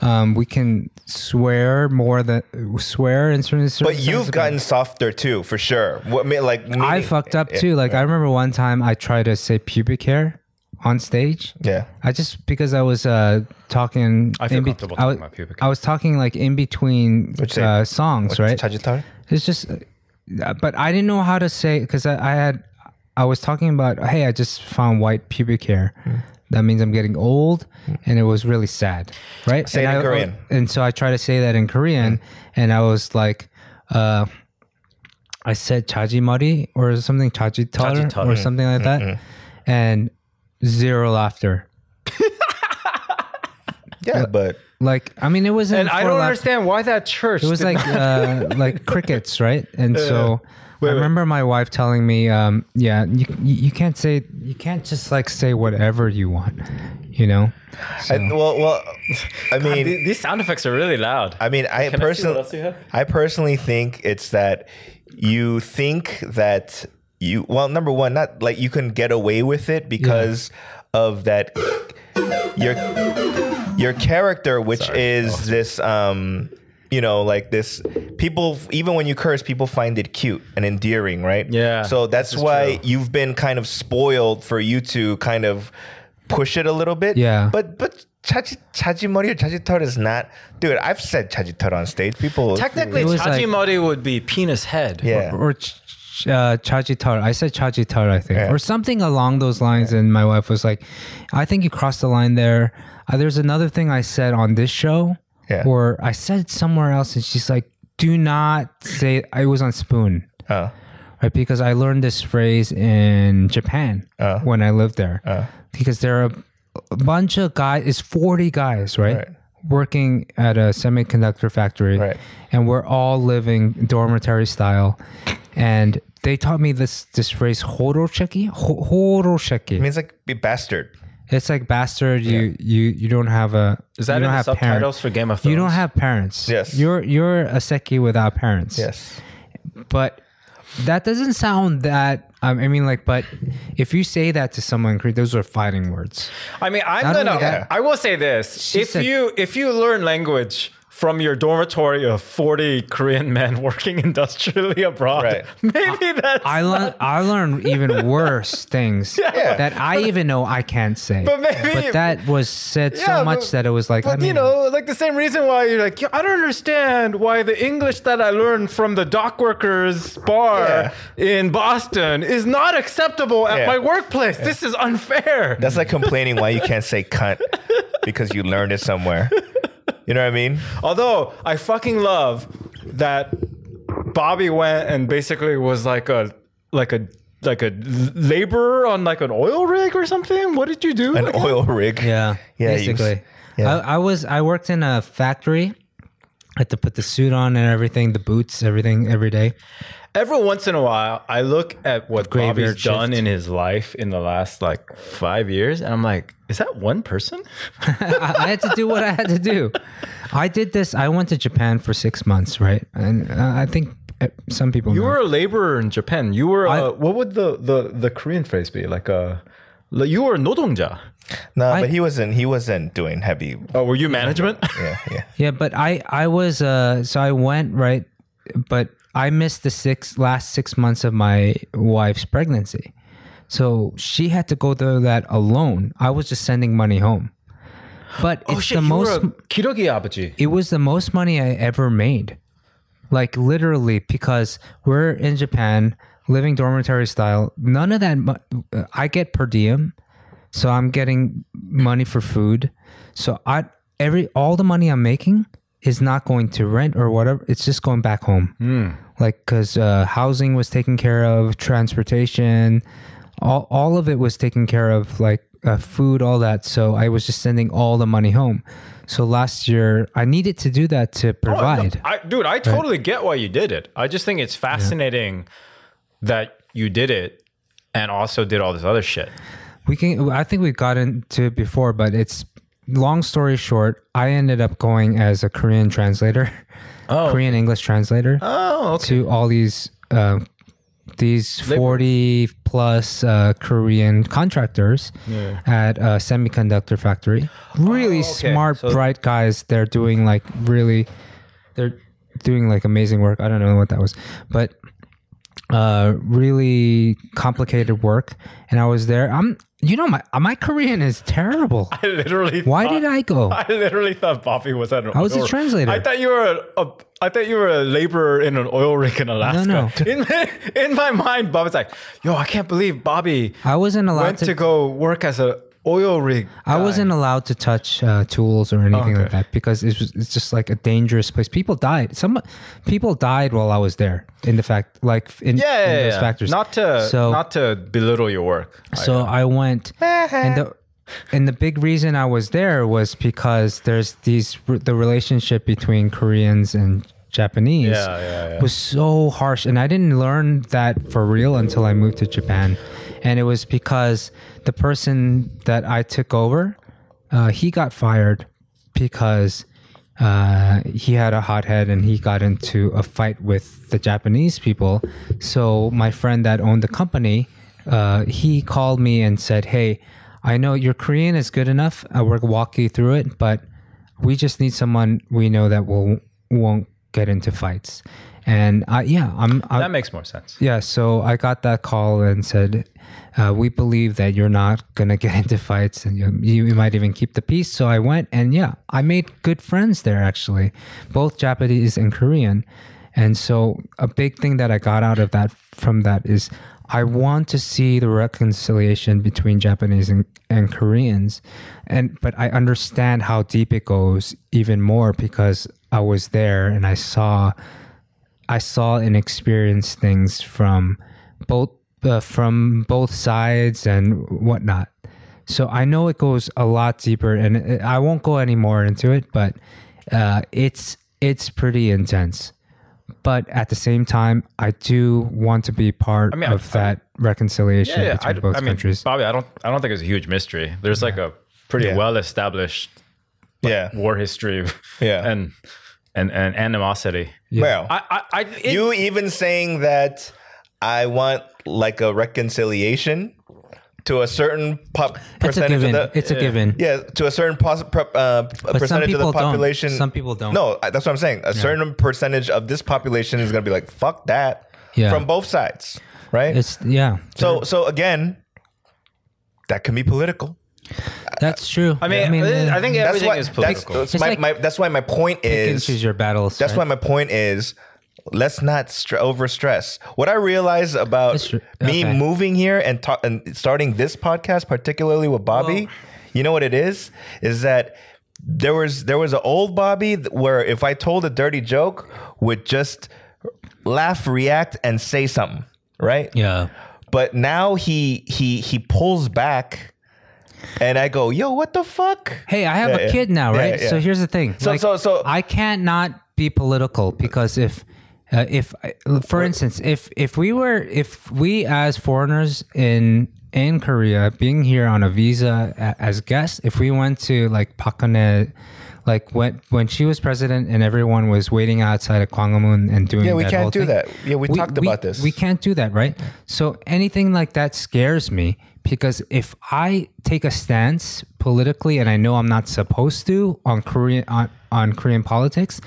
Um, we can swear more than swear in certain. certain But you've sense, gotten softer too, for sure. What me like? I fucked up too. Like I remember one time I tried to say pubic hair on stage. Yeah. I just because I was uh talking. I feel in be- comfortable I talking was- about pubic I was talking like in between What'd you say? uh, songs, right? Sagittarius? It's just, uh, but I didn't know how to say because I, I had, I was talking about, hey, I just found white pubic hair. Hmm. That means I'm getting old, and it was really sad, right? Say it and in I- Korean. And so I tried to say that in Korean, and I was like, uh, I said chajimari or something chajitar Chajitar. or something like that, and zero laughter. Yeah, but Like, I mean, it wasn't. And I don't laugh- understand why that church. It was did like not- uh, like crickets, right? And so Wait, I wait. remember my wife telling me, um, "Yeah, you, you you can't say you can't just like say whatever you want, you know." I, well, well, I mean, Th- these sound effects are really loud. I mean, I Can I see what personally, else? I personally think it's that you think that you, well, number one, not like you can get away with it because of that. You're your character, which Sorry. is this, um, you know, like this. People, even when you curse, people find it cute and endearing, right? Yeah, So that's why true. you've been kind of spoiled for you to kind of push it a little bit. Yeah. But but chaji chajimori or chajitor is not, dude. I've said chajitor on stage. People Technically, It was like- would be penis head. yeah. or ch- ch- uh, chajitar. I said chajitar, I think, Yeah. or something along those lines. And my wife was like, "I think you crossed the line there." Uh, there's another thing I said on this show, Yeah. or I said somewhere else, and she's like, "Do not say." I was on Spoon, Oh. right? Because I learned this phrase in Japan Uh. when I lived there. Uh. Because there are a bunch of guys. It's forty guys, right? Right. Working at a semiconductor factory, Right. and we're all living dormitory style. And they taught me this this phrase "horoshiki." Ho- Horoshiki. It means like be bastard. It's like bastard. You you you don't have a. Is that you in don't the have subtitles parents. for Game of Thrones? You don't have parents. Yes. You're you're a seki without parents. Yes. But that doesn't sound that. Um, I mean, like, but if you say that to someone in those are fighting words. I mean, I'm Not gonna. that- I will say this: She if said- you if you learn language from your dormitory of 40 Korean men working industrially abroad, Right. maybe that's. I learned I learned even worse things Yeah. that I even know I can't say. But maybe- that was said Yeah, so much but- that it was like. I mean, you know, like the same reason why you're like, I don't understand why the English that I learned from the dock workers bar in Boston is not acceptable at Yeah. my workplace. This is unfair. That's like complaining why you can't say cunt because you learned it somewhere. You know what I mean? Although I fucking love that Bobby went and basically was like a like a like a laborer on like an oil rig or something. What did you do? An again? oil rig. Yeah, Yeah, you- basically. yeah. I, I was I worked in a factory. I had to put the suit on and everything, the boots, everything every day every once in a while, I look at what Bobby's shift. done in his life in the last like five years, and I'm like, is that one person? I, had to do what I had to do. I did this. I went to Japan for six months, right? And uh, I think uh, some people. You know. were a laborer in Japan. You were uh, what would the, the the Korean phrase be like uh, a. You were nodongja. No, I, but he wasn't. He wasn't doing heavy. Oh, were you management? yeah, yeah. Yeah, but I I was. Uh, so I went right, but I missed the six last six months of my wife's pregnancy, so she had to go through that alone. I was just sending money home, but oh it's shit, the you most. were a 기러기 아버지. it was the most money I ever made. Like literally, because we're in Japan, living dormitory style. None of that. mo- uh, I get per diem, so I'm getting money for food. So I every all the money I'm making is not going to rent or whatever. It's just going back home. Like because uh, housing was taken care of, transportation, all all of it was taken care of. Like uh, food, all that. So I was just sending all the money home. So last year I needed to do that to provide. I, dude, I totally get why you did it. I just think it's fascinating that you did it and also did all this other shit. We can. I think we got into it before, but it's long story short. I ended up going as a Korean translator, Oh. Korean English translator Oh, okay. to all these uh, these forty plus uh, Korean contractors at a semiconductor factory. Really Oh, okay. smart, So- bright guys. They're doing like really, they're doing like amazing work. I don't know what that was, but uh really complicated work and i was there i'm you know my uh, my korean is terrible I literally. why thought- did i go I literally thought Bobby was at an I was a translator. I thought you were a, a. I thought you were a laborer in an oil rig in Alaska. no. In, in my mind, Bobby's like, "Yo, I can't believe Bobby i wasn't allowed went to, to, go work as a oil rig." i wasn't allowed to touch uh, tools or anything like that because it was it's just like a dangerous place people died some people died while i was there in the fact like in, Yeah, in those yeah. factors Not to so not to belittle your work. So I uh, went, eh, eh. and the and the big reason I was there was because there's these the relationship between Koreans and Japanese Yeah, yeah, yeah. was so harsh, and I didn't learn that for real until I moved to Japan, and it was because the person that I took over, uh, he got fired because uh, he had a hot head and he got into a fight with the Japanese people. So my friend that owned the company, uh, he called me and said, "Hey, I know your Korean is good enough. Uh, we'll walk you through it, but we just need someone we know that will won't get into fights. And I, yeah, I'm. I, That makes more sense. yeah, so I got that call and said, uh, "We believe that you're not gonna get into fights, and you, you might even keep the peace." So I went, and yeah, I made good friends there actually, both Japanese and Korean. And so a big thing that I got out of that from that is I want to see the reconciliation between Japanese and, and Koreans, and but I understand how deep it goes even more because I was there and I saw. I saw and experienced things from both uh, from both sides and whatnot. So I know it goes a lot deeper, and I won't go any more into it. But uh, it's it's pretty intense. But at the same time, I do want to be part mean, I- of that reconciliation Yeah, yeah. between I, both I mean, countries. Bobby, I don't, I don't think it's a huge mystery. There's like a pretty Yeah. well established Yeah. war history, Yeah. and and and animosity. Well, I, I, I it- you even saying that I want like a reconciliation to a certain pop it's a percentage given. of the it's a given. yeah to a certain pos- pro- uh, percentage of the people don't. population. Some people don't. No, that's what I'm saying. A certain percentage of this population is going to be like fuck that Yeah. from both sides, right? It's yeah. so so again, that can be political. That's true. I mean, I, uh, think That's everything why is that's, political. that's It's my, like my that's why my point is choose your battles. That's right? why my point is let's not stre- over stress. What I realize about That's me Okay. moving here and, ta- and starting this podcast, particularly with Bobby, Well- you know what it is? Is that there was there was an old Bobby where if I told a dirty joke, would just laugh, react, and say something, right? Yeah. But now he he he pulls back. And I go, yo, what the fuck? Hey, I have Yeah, a yeah. kid now, right? yeah. So here's the thing. So- so- so- I can't not be political because if uh, if for instance, if if we were if we as foreigners in in Korea being here on a visa as guests, if we went to like Geun-hye, like when when she was president and everyone was waiting outside of Gwanghwamun and doing Yeah, we can't do thing, that. Yeah, we talked about this. We can't do that, right? So anything like that scares me because if I take a stance politically and I know I'm not supposed to on Korean on, on Korean politics,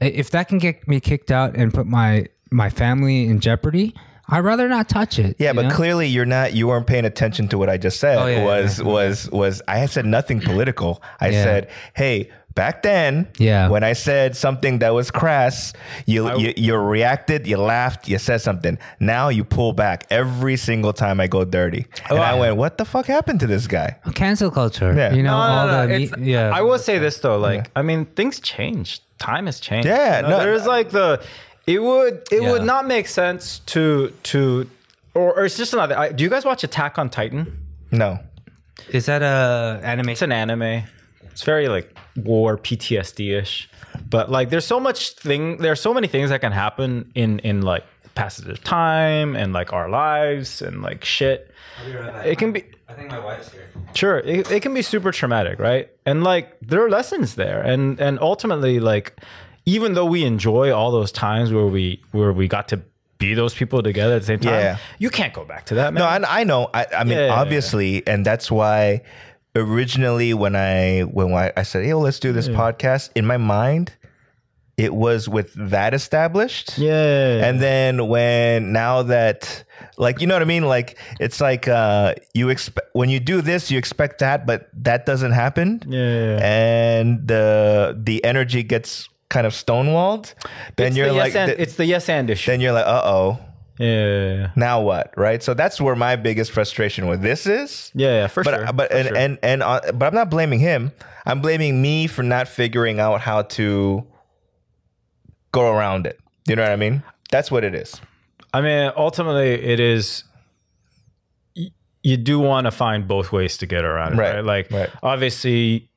if that can get me kicked out and put my my family in jeopardy, I'd rather not touch it. Yeah, but know? clearly you're not. You weren't paying attention to what I just said. Oh, yeah, was yeah. was was I said nothing political. I Yeah. said, hey, back then, Yeah. when I said something that was crass, you, you you reacted, you laughed, you said something. Now you pull back every single time I go dirty, and I went, what the fuck happened to this guy? cancel culture. Yeah. You know, No, no, all no, the it's- me- yeah. I will say this though, like I mean, things change. Time has changed. Yeah, You know, no. there's like the it would it would not make sense to to or, or it's just another. I, do you guys watch Attack on Titan? No, Is that a anime? It's an anime. It's very like war PTSD ish, but like there's so much thing. There's so many things that can happen in in like passage of time and like our lives and like shit. It can be I think my wife's here. Sure, it, it can be super traumatic, right? And like there are lessons there, and and ultimately, like even though we enjoy all those times where we where we got to be those people together at the same time, Yeah. you can't go back to that, man. no, I, I know. I, I mean, Yeah, yeah, yeah. obviously, and that's why originally when I when I, I said, "Hey, well, let's do this podcast," in my mind, it was with that established. yeah, And then when now that like you know what I mean like it's like uh you expect when you do this you expect that but that doesn't happen yeah. and the the energy gets kind of stonewalled then it's you're the like yes and, th- it's the yes and issue. then you're like uh-oh yeah, now what right so that's where my biggest frustration with this is yeah, yeah, for but sure. but for and sure. and and uh, but I'm not blaming him. I'm blaming me for not figuring out how to go around it. You know what I mean? That's what it is. I mean, ultimately, it is. y- You do want to find both ways to get around it, Right, right? Like, right. obviously,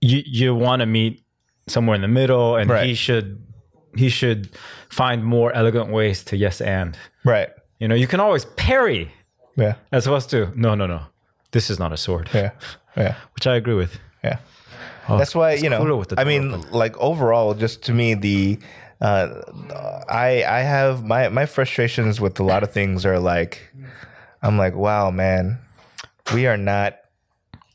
you you want to meet somewhere in the middle, and Right. he should he should find more elegant ways to yes and. Right. You know, you can always parry Yeah. as opposed to no, no, no. This is not a sword, Yeah. Yeah. which I agree with. Yeah. That's why you know. with the I door mean, like overall, just to me, the uh, I I have my my frustrations with a lot of things are like, I'm like, wow, man, we are not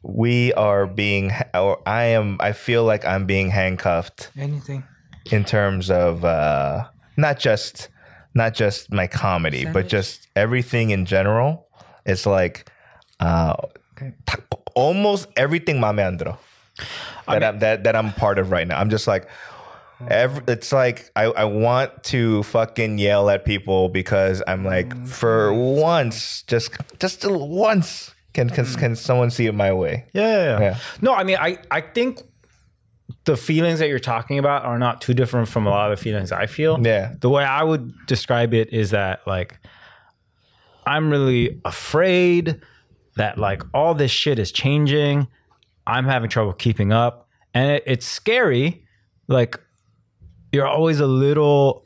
we are being, or I am, I feel like I'm being handcuffed Anything. in terms of uh, not just not just my comedy, but just everything in general. It's like uh, ta- almost everything mame 안 들어. That I'm that, that I'm part of right now. I'm just like every, it's like I, I want to fucking yell at people because I'm like for once just just once can can, can someone see it my way? Yeah, yeah, yeah. Yeah. No, I mean, I, I think the feelings that you're talking about are not too different from a lot of the feelings I feel. Yeah. The way I would describe it is that, like, I'm really afraid that, like, all this shit is changing. I'm having trouble keeping up. And it, it's scary. Like, you're always a little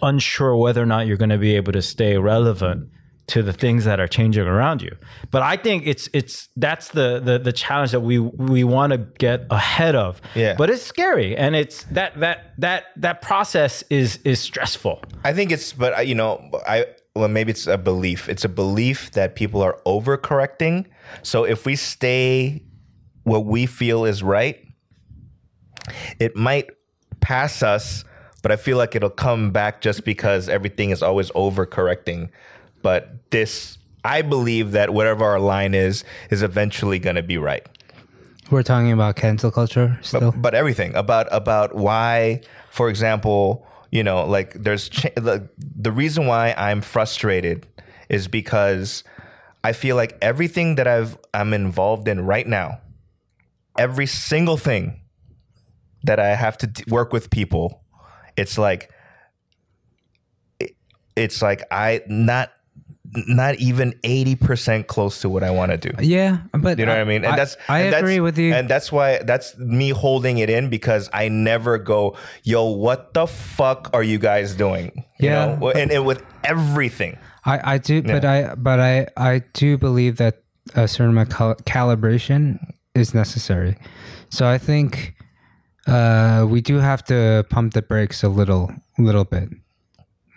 unsure whether or not you're going to be able to stay relevant to the things that are changing around you. But I think it's it's that's the the, the challenge that we we want to get ahead of. Yeah. But it's scary and it's that that that that process is is stressful. I think it's, but I- you know, I well maybe it's a belief. It's a belief that people are overcorrecting. So if we stay what we feel is right, it might pass us, but I feel like it'll come back just because everything is always overcorrecting. But this, I believe that whatever our line is, is eventually going to be right. We're talking about cancel culture still. but everything about about why for example you know like there's ch- the, the reason why i'm frustrated is because i feel like everything that i've i'm involved in right now every single thing that i have to d- work with people it's like it- it's like i not not even 80% close to what i want to do yeah, but you know what I mean? And that's I and that's- agree with you. And that's why that's me holding it in because I never go, yo, what the fuck are you guys doing? You Yeah, know? and, and with everything. I, I do, but I but I I do believe that a certain amount of cal- calibration is necessary. So I think uh, we do have to pump the brakes a little, little bit.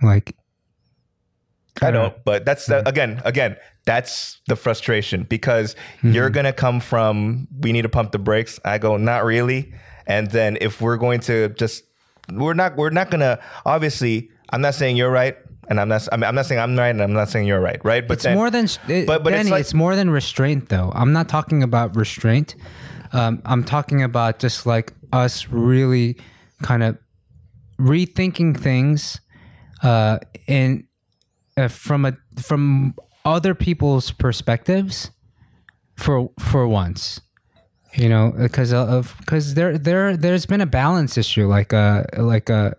Like I know, but that's the, again, again, that's the frustration because you're gonna come from we need to pump the brakes. I go, not really. And then if we're going to just we're not we're not gonna obviously I'm not saying you're right. And I'm not. I mean, I'm not saying I'm right, and I'm not saying you're right, right? But it's more than it, but- but it's like- it's more than restraint though. I'm not talking about restraint. Um, I'm talking about just like us really kind of rethinking things uh, in uh, from a from other people's perspectives for for once you know because of because there there there's been a balance issue like uh like a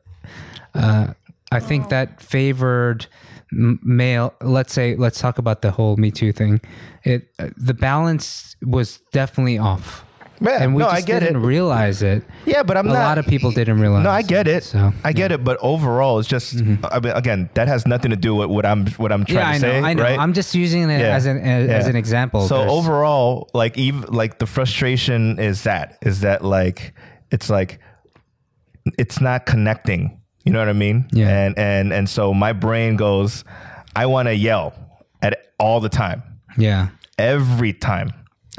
uh i think that favored male let's say let's talk about the whole me too thing. It uh, the balance was definitely off Yeah, and we no, just I get didn't it. realize it Yeah, but I'm not a not. lot of people didn't realize No, I get it. so Mm-hmm. I get it. But overall, it's just. I mean, again, that has nothing to do with what I'm what I'm trying yeah i to know say. i know Right? i'm just using it Yeah. as an as, as an example So There's- overall, like even like the frustration is that is that like it's like it's not connecting. You know what I mean? Yeah. And and and so my brain goes, I want to yell at all the time yeah every time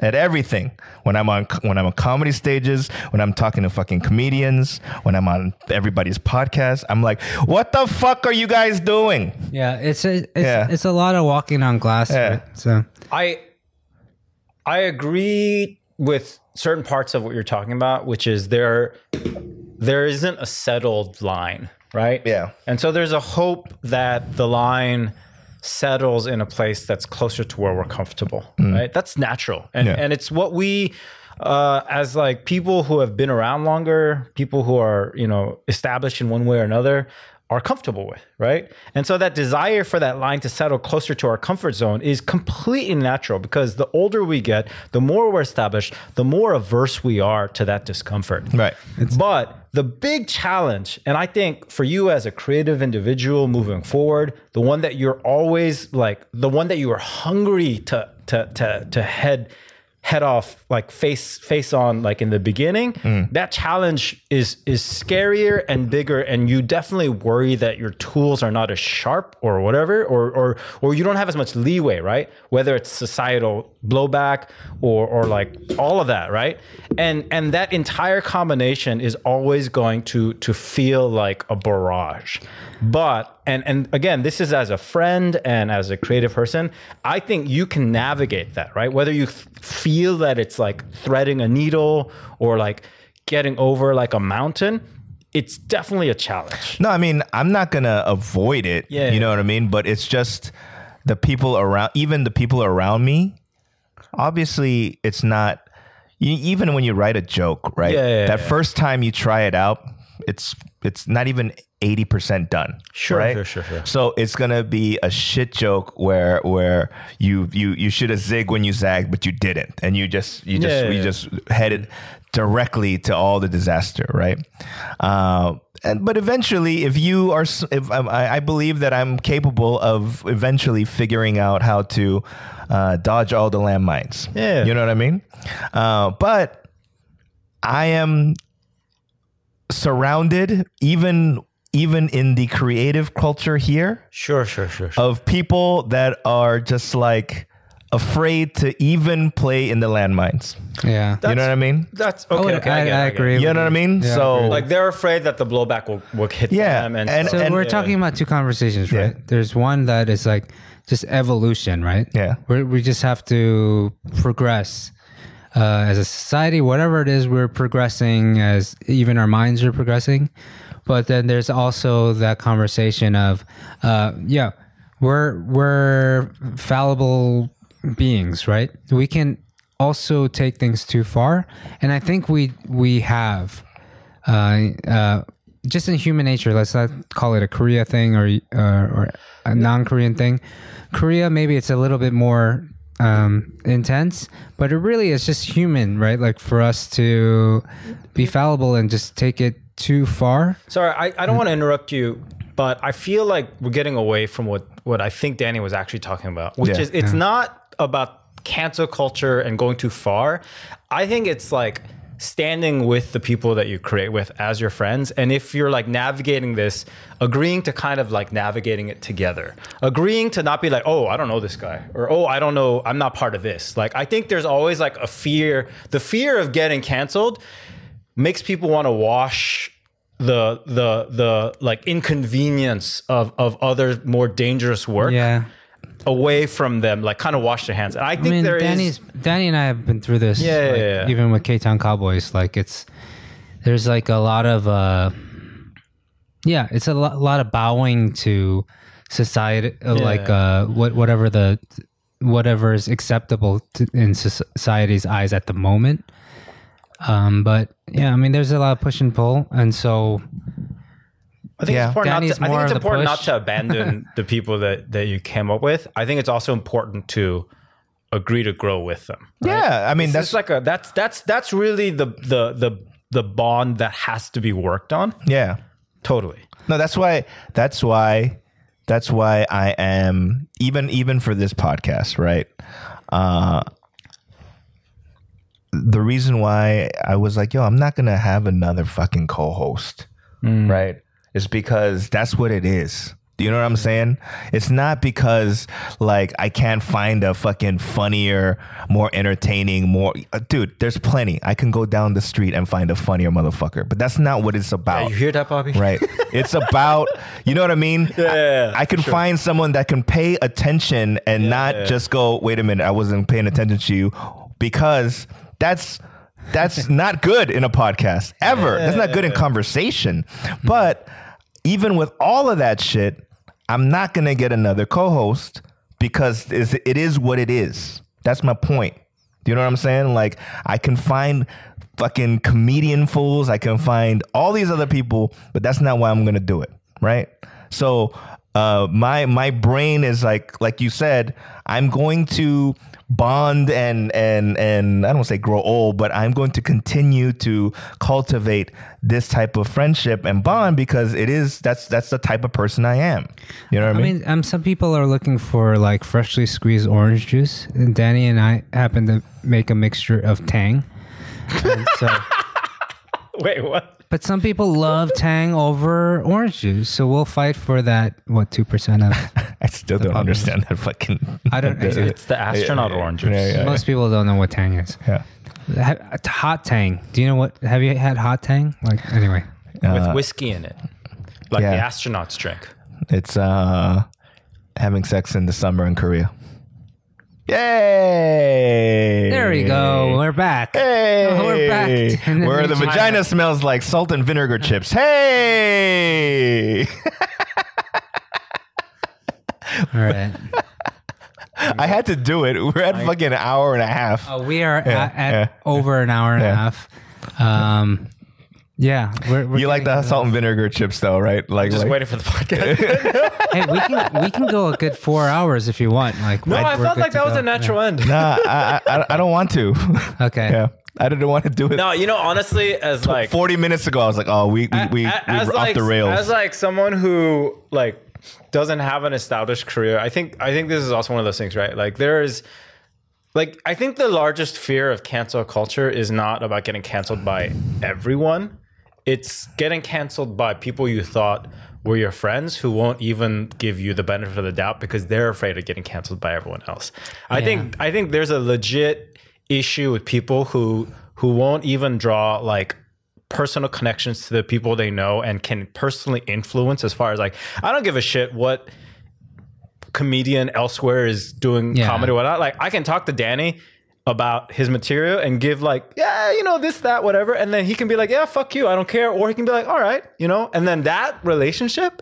at everything when i'm on when i'm on comedy stages when i'm talking to fucking comedians when i'm on everybody's podcast i'm like what the fuck are you guys doing yeah it's a it's, Yeah. it's a lot of walking on glass Yeah. right? so I I agree with certain parts of what you're talking about, which is there there isn't a settled line, right? Yeah. And so there's a hope that the line settles in a place that's closer to where we're comfortable, right? That's natural. And Yeah. and it's what we uh, as like people who have been around longer, people who are, you know, established in one way or another are comfortable with, right? And so that desire for that line to settle closer to our comfort zone is completely natural because the older we get, the more we're established, the more averse we are to that discomfort. right But the big challenge, and I think for you as a creative individual moving forward, the one that you're always like, the one that you are hungry to to to to head head off like face face on like in the beginning Mm. that challenge is is scarier and bigger and you definitely worry that your tools are not as sharp or whatever or or or you don't have as much leeway right? Whether it's societal blowback or or like all of that right? And and that entire combination is always going to to feel like a barrage. But and and again this is as a friend and as a creative person i think you can navigate that right whether you f- feel that it's like threading a needle or like getting over like a mountain it's definitely a challenge No, I mean, I'm not gonna avoid it. Yeah. You know what I mean? But it's just the people around, even the people around me. Obviously, it's not. You, even when you write a joke, right? Yeah, yeah, that yeah. first time you try it out, it's it's not even eighty percent done. Sure, right? sure, sure, sure. So it's gonna be a shit joke where where you you you should have zig when you zagged but you didn't, and you just you just Yeah, you yeah. just headed directly to all the disaster, right? Uh, and but eventually, if you are, if um, I, I believe that I'm capable of eventually figuring out how to uh, dodge all the landmines. Yeah. you know what I mean. Uh, but I am surrounded, even even in the creative culture here, sure sure sure, sure. of people that are just like afraid to even play in the landmines. Yeah. you know what I mean? that's okay, would- okay I, I, get it, I I agree. You know what I mean? Yeah, so agree. like they're afraid that the blowback will, will hit Yeah, them and, and- so- So we're Yeah. talking about two conversations, right? There's one that is like just evolution, right? Yeah. we we just have to progress uh, as a society, whatever it is, we're progressing as even our minds are progressing. But then there's also that conversation of, uh, yeah, we're we're fallible beings, right? We can also take things too far, and I think we we have uh, uh, just in human nature. Let's not call it a Korea thing or uh, or a non-Korean thing. Korea, maybe it's a little bit more um, intense, but it really is just human, right? Like for us to be fallible and just take it too far. Sorry, I, I don't want to interrupt you, but I feel like we're getting away from what, what I think Danny was actually talking about, which Yeah. is it's not about cancel culture and going too far. I think it's like standing with the people that you create with as your friends. And if you're like navigating this, agreeing to kind of like navigating it together, agreeing to not be like, oh, I don't know this guy, or oh, I don't know, I'm not part of this. Like, I think there's always like a fear, the fear of getting canceled makes people want to wash the the the like inconvenience of of other more dangerous work Yeah. Away from them like kind of wash their hands and i I think mean, there is Danny's Danny and I have been through this. Yeah, yeah, like, yeah. Even with K Town Cowboys, like it's there's like a lot of uh, yeah, it's a lot, lot of bowing to society, uh, like uh, what whatever the whatever is acceptable to, in society's eyes at the moment. Um, but yeah, I mean, there's a lot of push and pull, and so I think Yeah. it's important, not Danny's to, I think it's important not to abandon the people that, that you came up with. I think it's also important to agree to grow with them. yeah, I mean That's that's like a that's that's that's really the the the the bond that has to be worked on. yeah. Totally. No, that's why. That's why. That's why I am even even for this podcast, right? Uh, the reason why I was like, yo, I'm not gonna have another fucking co-host, right? Is because that's what it is. Do you know what I'm saying? It's not because like I can't find a fucking funnier, more entertaining, more uh, dude. There's plenty. I can go down the street and find a funnier motherfucker, but that's not what it's about. you hear that, Bobby? Right. It's about, you know what I mean? Yeah, I, I can find someone that can pay attention and not just go, wait a minute, I wasn't paying attention to you because that's that's not good in a podcast ever. that's not good in conversation. But even with all of that shit, I'm not going to get another co-host because it's- it is what it is. That's my point. Do you know what I'm saying? Like I can find fucking comedian fools. I can find all these other people, but that's not why I'm gonna do it. Right. So uh, my my brain is like like you said, I'm going to bond and and and I don't want to say grow old, but I'm going to continue to cultivate this type of friendship and bond because it is that's that's the type of person I am. You know what I mean? I mean? mean, um, some people are looking for like freshly squeezed orange juice, and Danny and I happen to make a mixture of Tang. And so, Wait, what? But some people love Tang over orange juice, so we'll fight for that. What two percent of? I still don't understand that fucking. I don't. It's the astronaut orange juice. Yeah, yeah. Most people don't know what Tang is. yeah. Hot Tang. Do you know what? Have you had hot Tang? Like anyway. With whiskey in it. Like yeah. the astronauts drink. It's uh having sex in the summer in Korea. Yay! There we go. We're back. Hey, Oh, we're back. Then Where the vagina smells like salt and vinegar chips. Hey! All right. I had to do it. We're at fucking an hour and a half. Uh, we are Yeah, at, at yeah. over an hour and a half. Um, yeah, we're, we're you like the salt and vinegar chips, though, right? Like, Just like waiting for the podcast. Hey, we can we can go a good four hours if you want. Like, no, we're- I felt like to that was go. a natural end. nah, I, I, I don't want to. Okay. yeah, I didn't want to do it. No, you know, honestly, as like Forty minutes ago, I was like, "Oh, we we we, we as were like, off the rails." As like someone who like doesn't have an established career, I think I think this is also one of those things, right? Like there is like I think the largest fear of cancel culture is not about getting canceled by everyone. It's getting canceled by people you thought were your friends who won't even give you the benefit of the doubt because they're afraid of getting canceled by everyone else. I think I think there's a legit issue with people who who won't even draw like personal connections to the people they know and can personally influence as far as like I don't give a shit what comedian elsewhere is doing Yeah. comedy or whatnot. Like I can talk to Danny about his material and give like, yeah, you know, this, that, whatever. And then he can be like, yeah, fuck you. I don't care. Or he can be like, all right, you know, and then that relationship,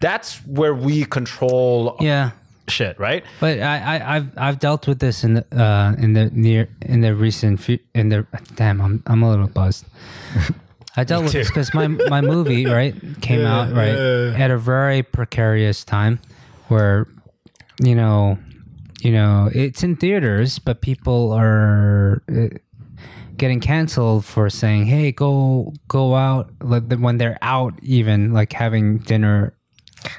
that's where we control Yeah. shit, right? But I, I, I've I've dealt with this in the uh, in the near in the recent fu- in the damn I'm I'm a little buzzed. I dealt with this because my my movie right came out right at a very precarious time, where you know, you know it's in theaters, but people are. Uh, getting canceled for saying hey go go out like when they're out even like having dinner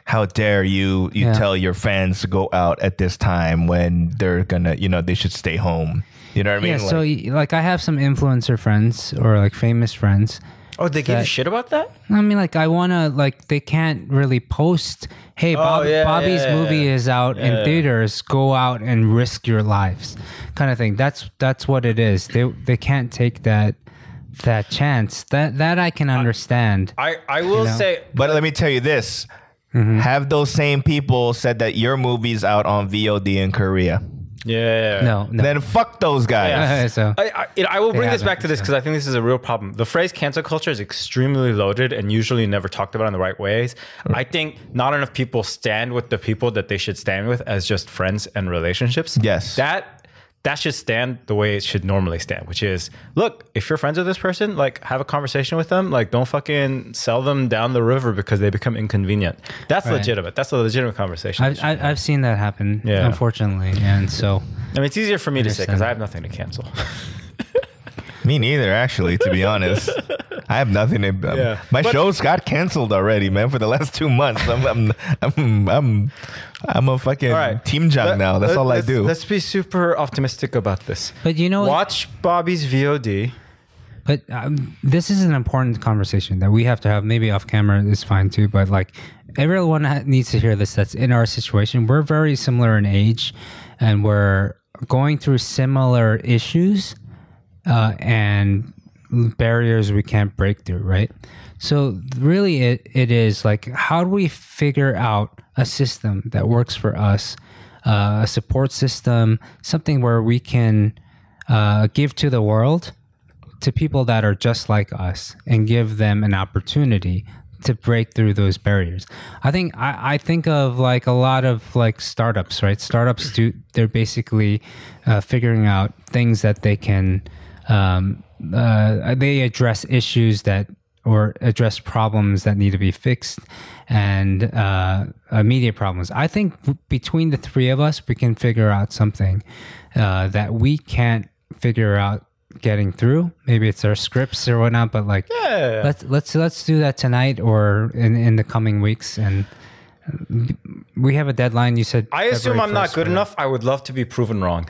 How dare you? You Yeah. tell your fans to go out at this time when they're gonna, you know, they should stay home. You know what I mean? yeah so Like- y- like i have some influencer friends or like famous friends Oh, they give you That- shit about that? I mean, like, I want to, like, they can't really post, hey, Bob, Oh, yeah, Bobby's yeah, yeah, movie yeah. is out in theaters. Go out and risk your lives, kind of thing. That's that's what it is. They they can't take that that chance. That that I can understand. I, I will know? say But let me tell you this: Mm-hmm. have those same people said that your movie's out on VOD in Korea? Yeah. no, no. Then fuck those guys. Yeah. so I, I, you know, I will bring this back to this because I think this is a real problem. The phrase cancel culture is extremely loaded and usually never talked about in the right ways. Mm. I think not enough people stand with the people that they should stand with as just friends and relationships. Yes. That that should stand the way it should normally stand, which is look, if you're friends with this person, like have a conversation with them. Like don't fucking sell them down the river because they become inconvenient. That's Right. legitimate. That's a legitimate conversation. I've, I've I've seen that happen, Yeah. unfortunately, and so I mean, it's easier for me to say because I have nothing to cancel. Me neither, actually. To be honest, I have nothing to. um, Yeah. My But- shows got canceled already, man. For the last two months, I'm I'm I'm I'm, I'm a fucking All right. team junk now. That's let- all I do. Let's be super optimistic about this. But you know? Watch Bobby's VOD. But um, this is an important conversation that we have to have. Maybe off camera is fine too. But like everyone needs to hear this. That's in our situation. We're very similar in age, and we're going through similar issues uh, and barriers we can't break through. Right. So really, it it is like how do we figure out a system that works for us, uh, a support system, something where we can uh, give to the world to people that are just like us and give them an opportunity to break through those barriers. I think I, I think of like a lot of like startups, right? Startups do they're basically uh, figuring out things that they can um, uh, they address issues that or address problems that need to be fixed and uh, uh, media problems. I think between the three of us, we can figure out something uh, that we can't figure out getting through. Maybe it's our scripts or whatnot, but like Yeah. let's let's let's do that tonight or in in the coming weeks and. We have a deadline. You said I assume I'm not good enough. I would love to be proven wrong.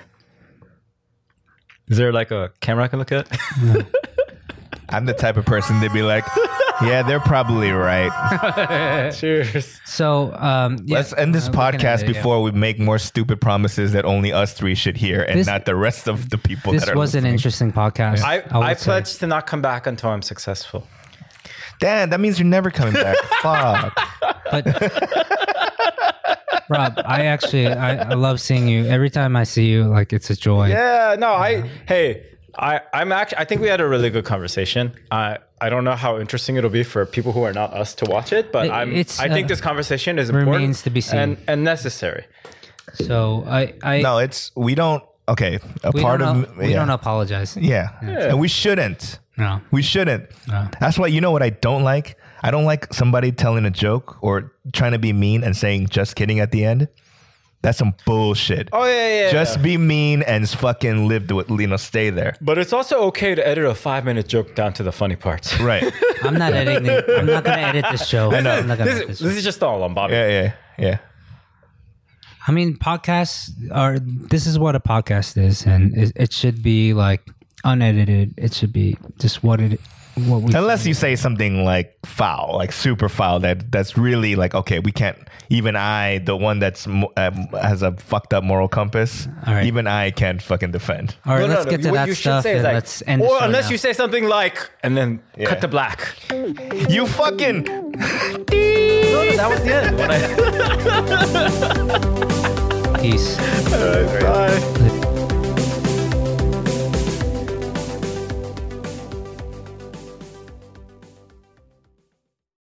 Is there like a camera I can look at? I'm the type of person to be like, yeah, they're probably right. Cheers. So um, yeah, Let's end this I'm podcast it, yeah. before we make more stupid promises that only us three should hear and This- not the rest of the people This that are was an interesting podcast. I, would I say. pledge to not come back until I'm successful. Dan, that means you're never coming back. Fuck. But Rob, I actually I, I love seeing you. Every time I see you, like it's a joy. Yeah, no, I hey, I I'm actually I think we had a really good conversation. I I don't know how interesting it'll be for people who are not us to watch it, but It- I'm it's, I think uh, this conversation is important remains to be seen. and and necessary. So I I No, it's we don't. Okay, a part don't of we yeah. don't apologize. Yeah. and we shouldn't. No. We shouldn't. No. That's why you know what I don't like. I don't like somebody telling a joke or trying to be mean and saying "just kidding" at the end. That's some bullshit. Oh yeah, yeah. Just be mean and fucking live with it. You know, stay there. but it's also okay to edit a five minute joke down to the funny parts. Right. I'm not editing. I'm not going to edit this show. I I'm not gonna this, is, this this is just all on Bobby. yeah, yeah, yeah. I mean, podcasts are. This is what a podcast is, and it, it should be like unedited. It should be just what it. What we. Unless you say something like foul, like super foul, that that's really like okay, we can't. Even I, the one that's mo- um, has a fucked up moral compass, All right. even I can't fucking defend. All right, No, no, let's no. get to What that you should stuff say is and like, let's end. the Or show unless now. you say something like, and then Yeah. cut to black. You fucking. No, no, that was the end. When I- peace. Bye.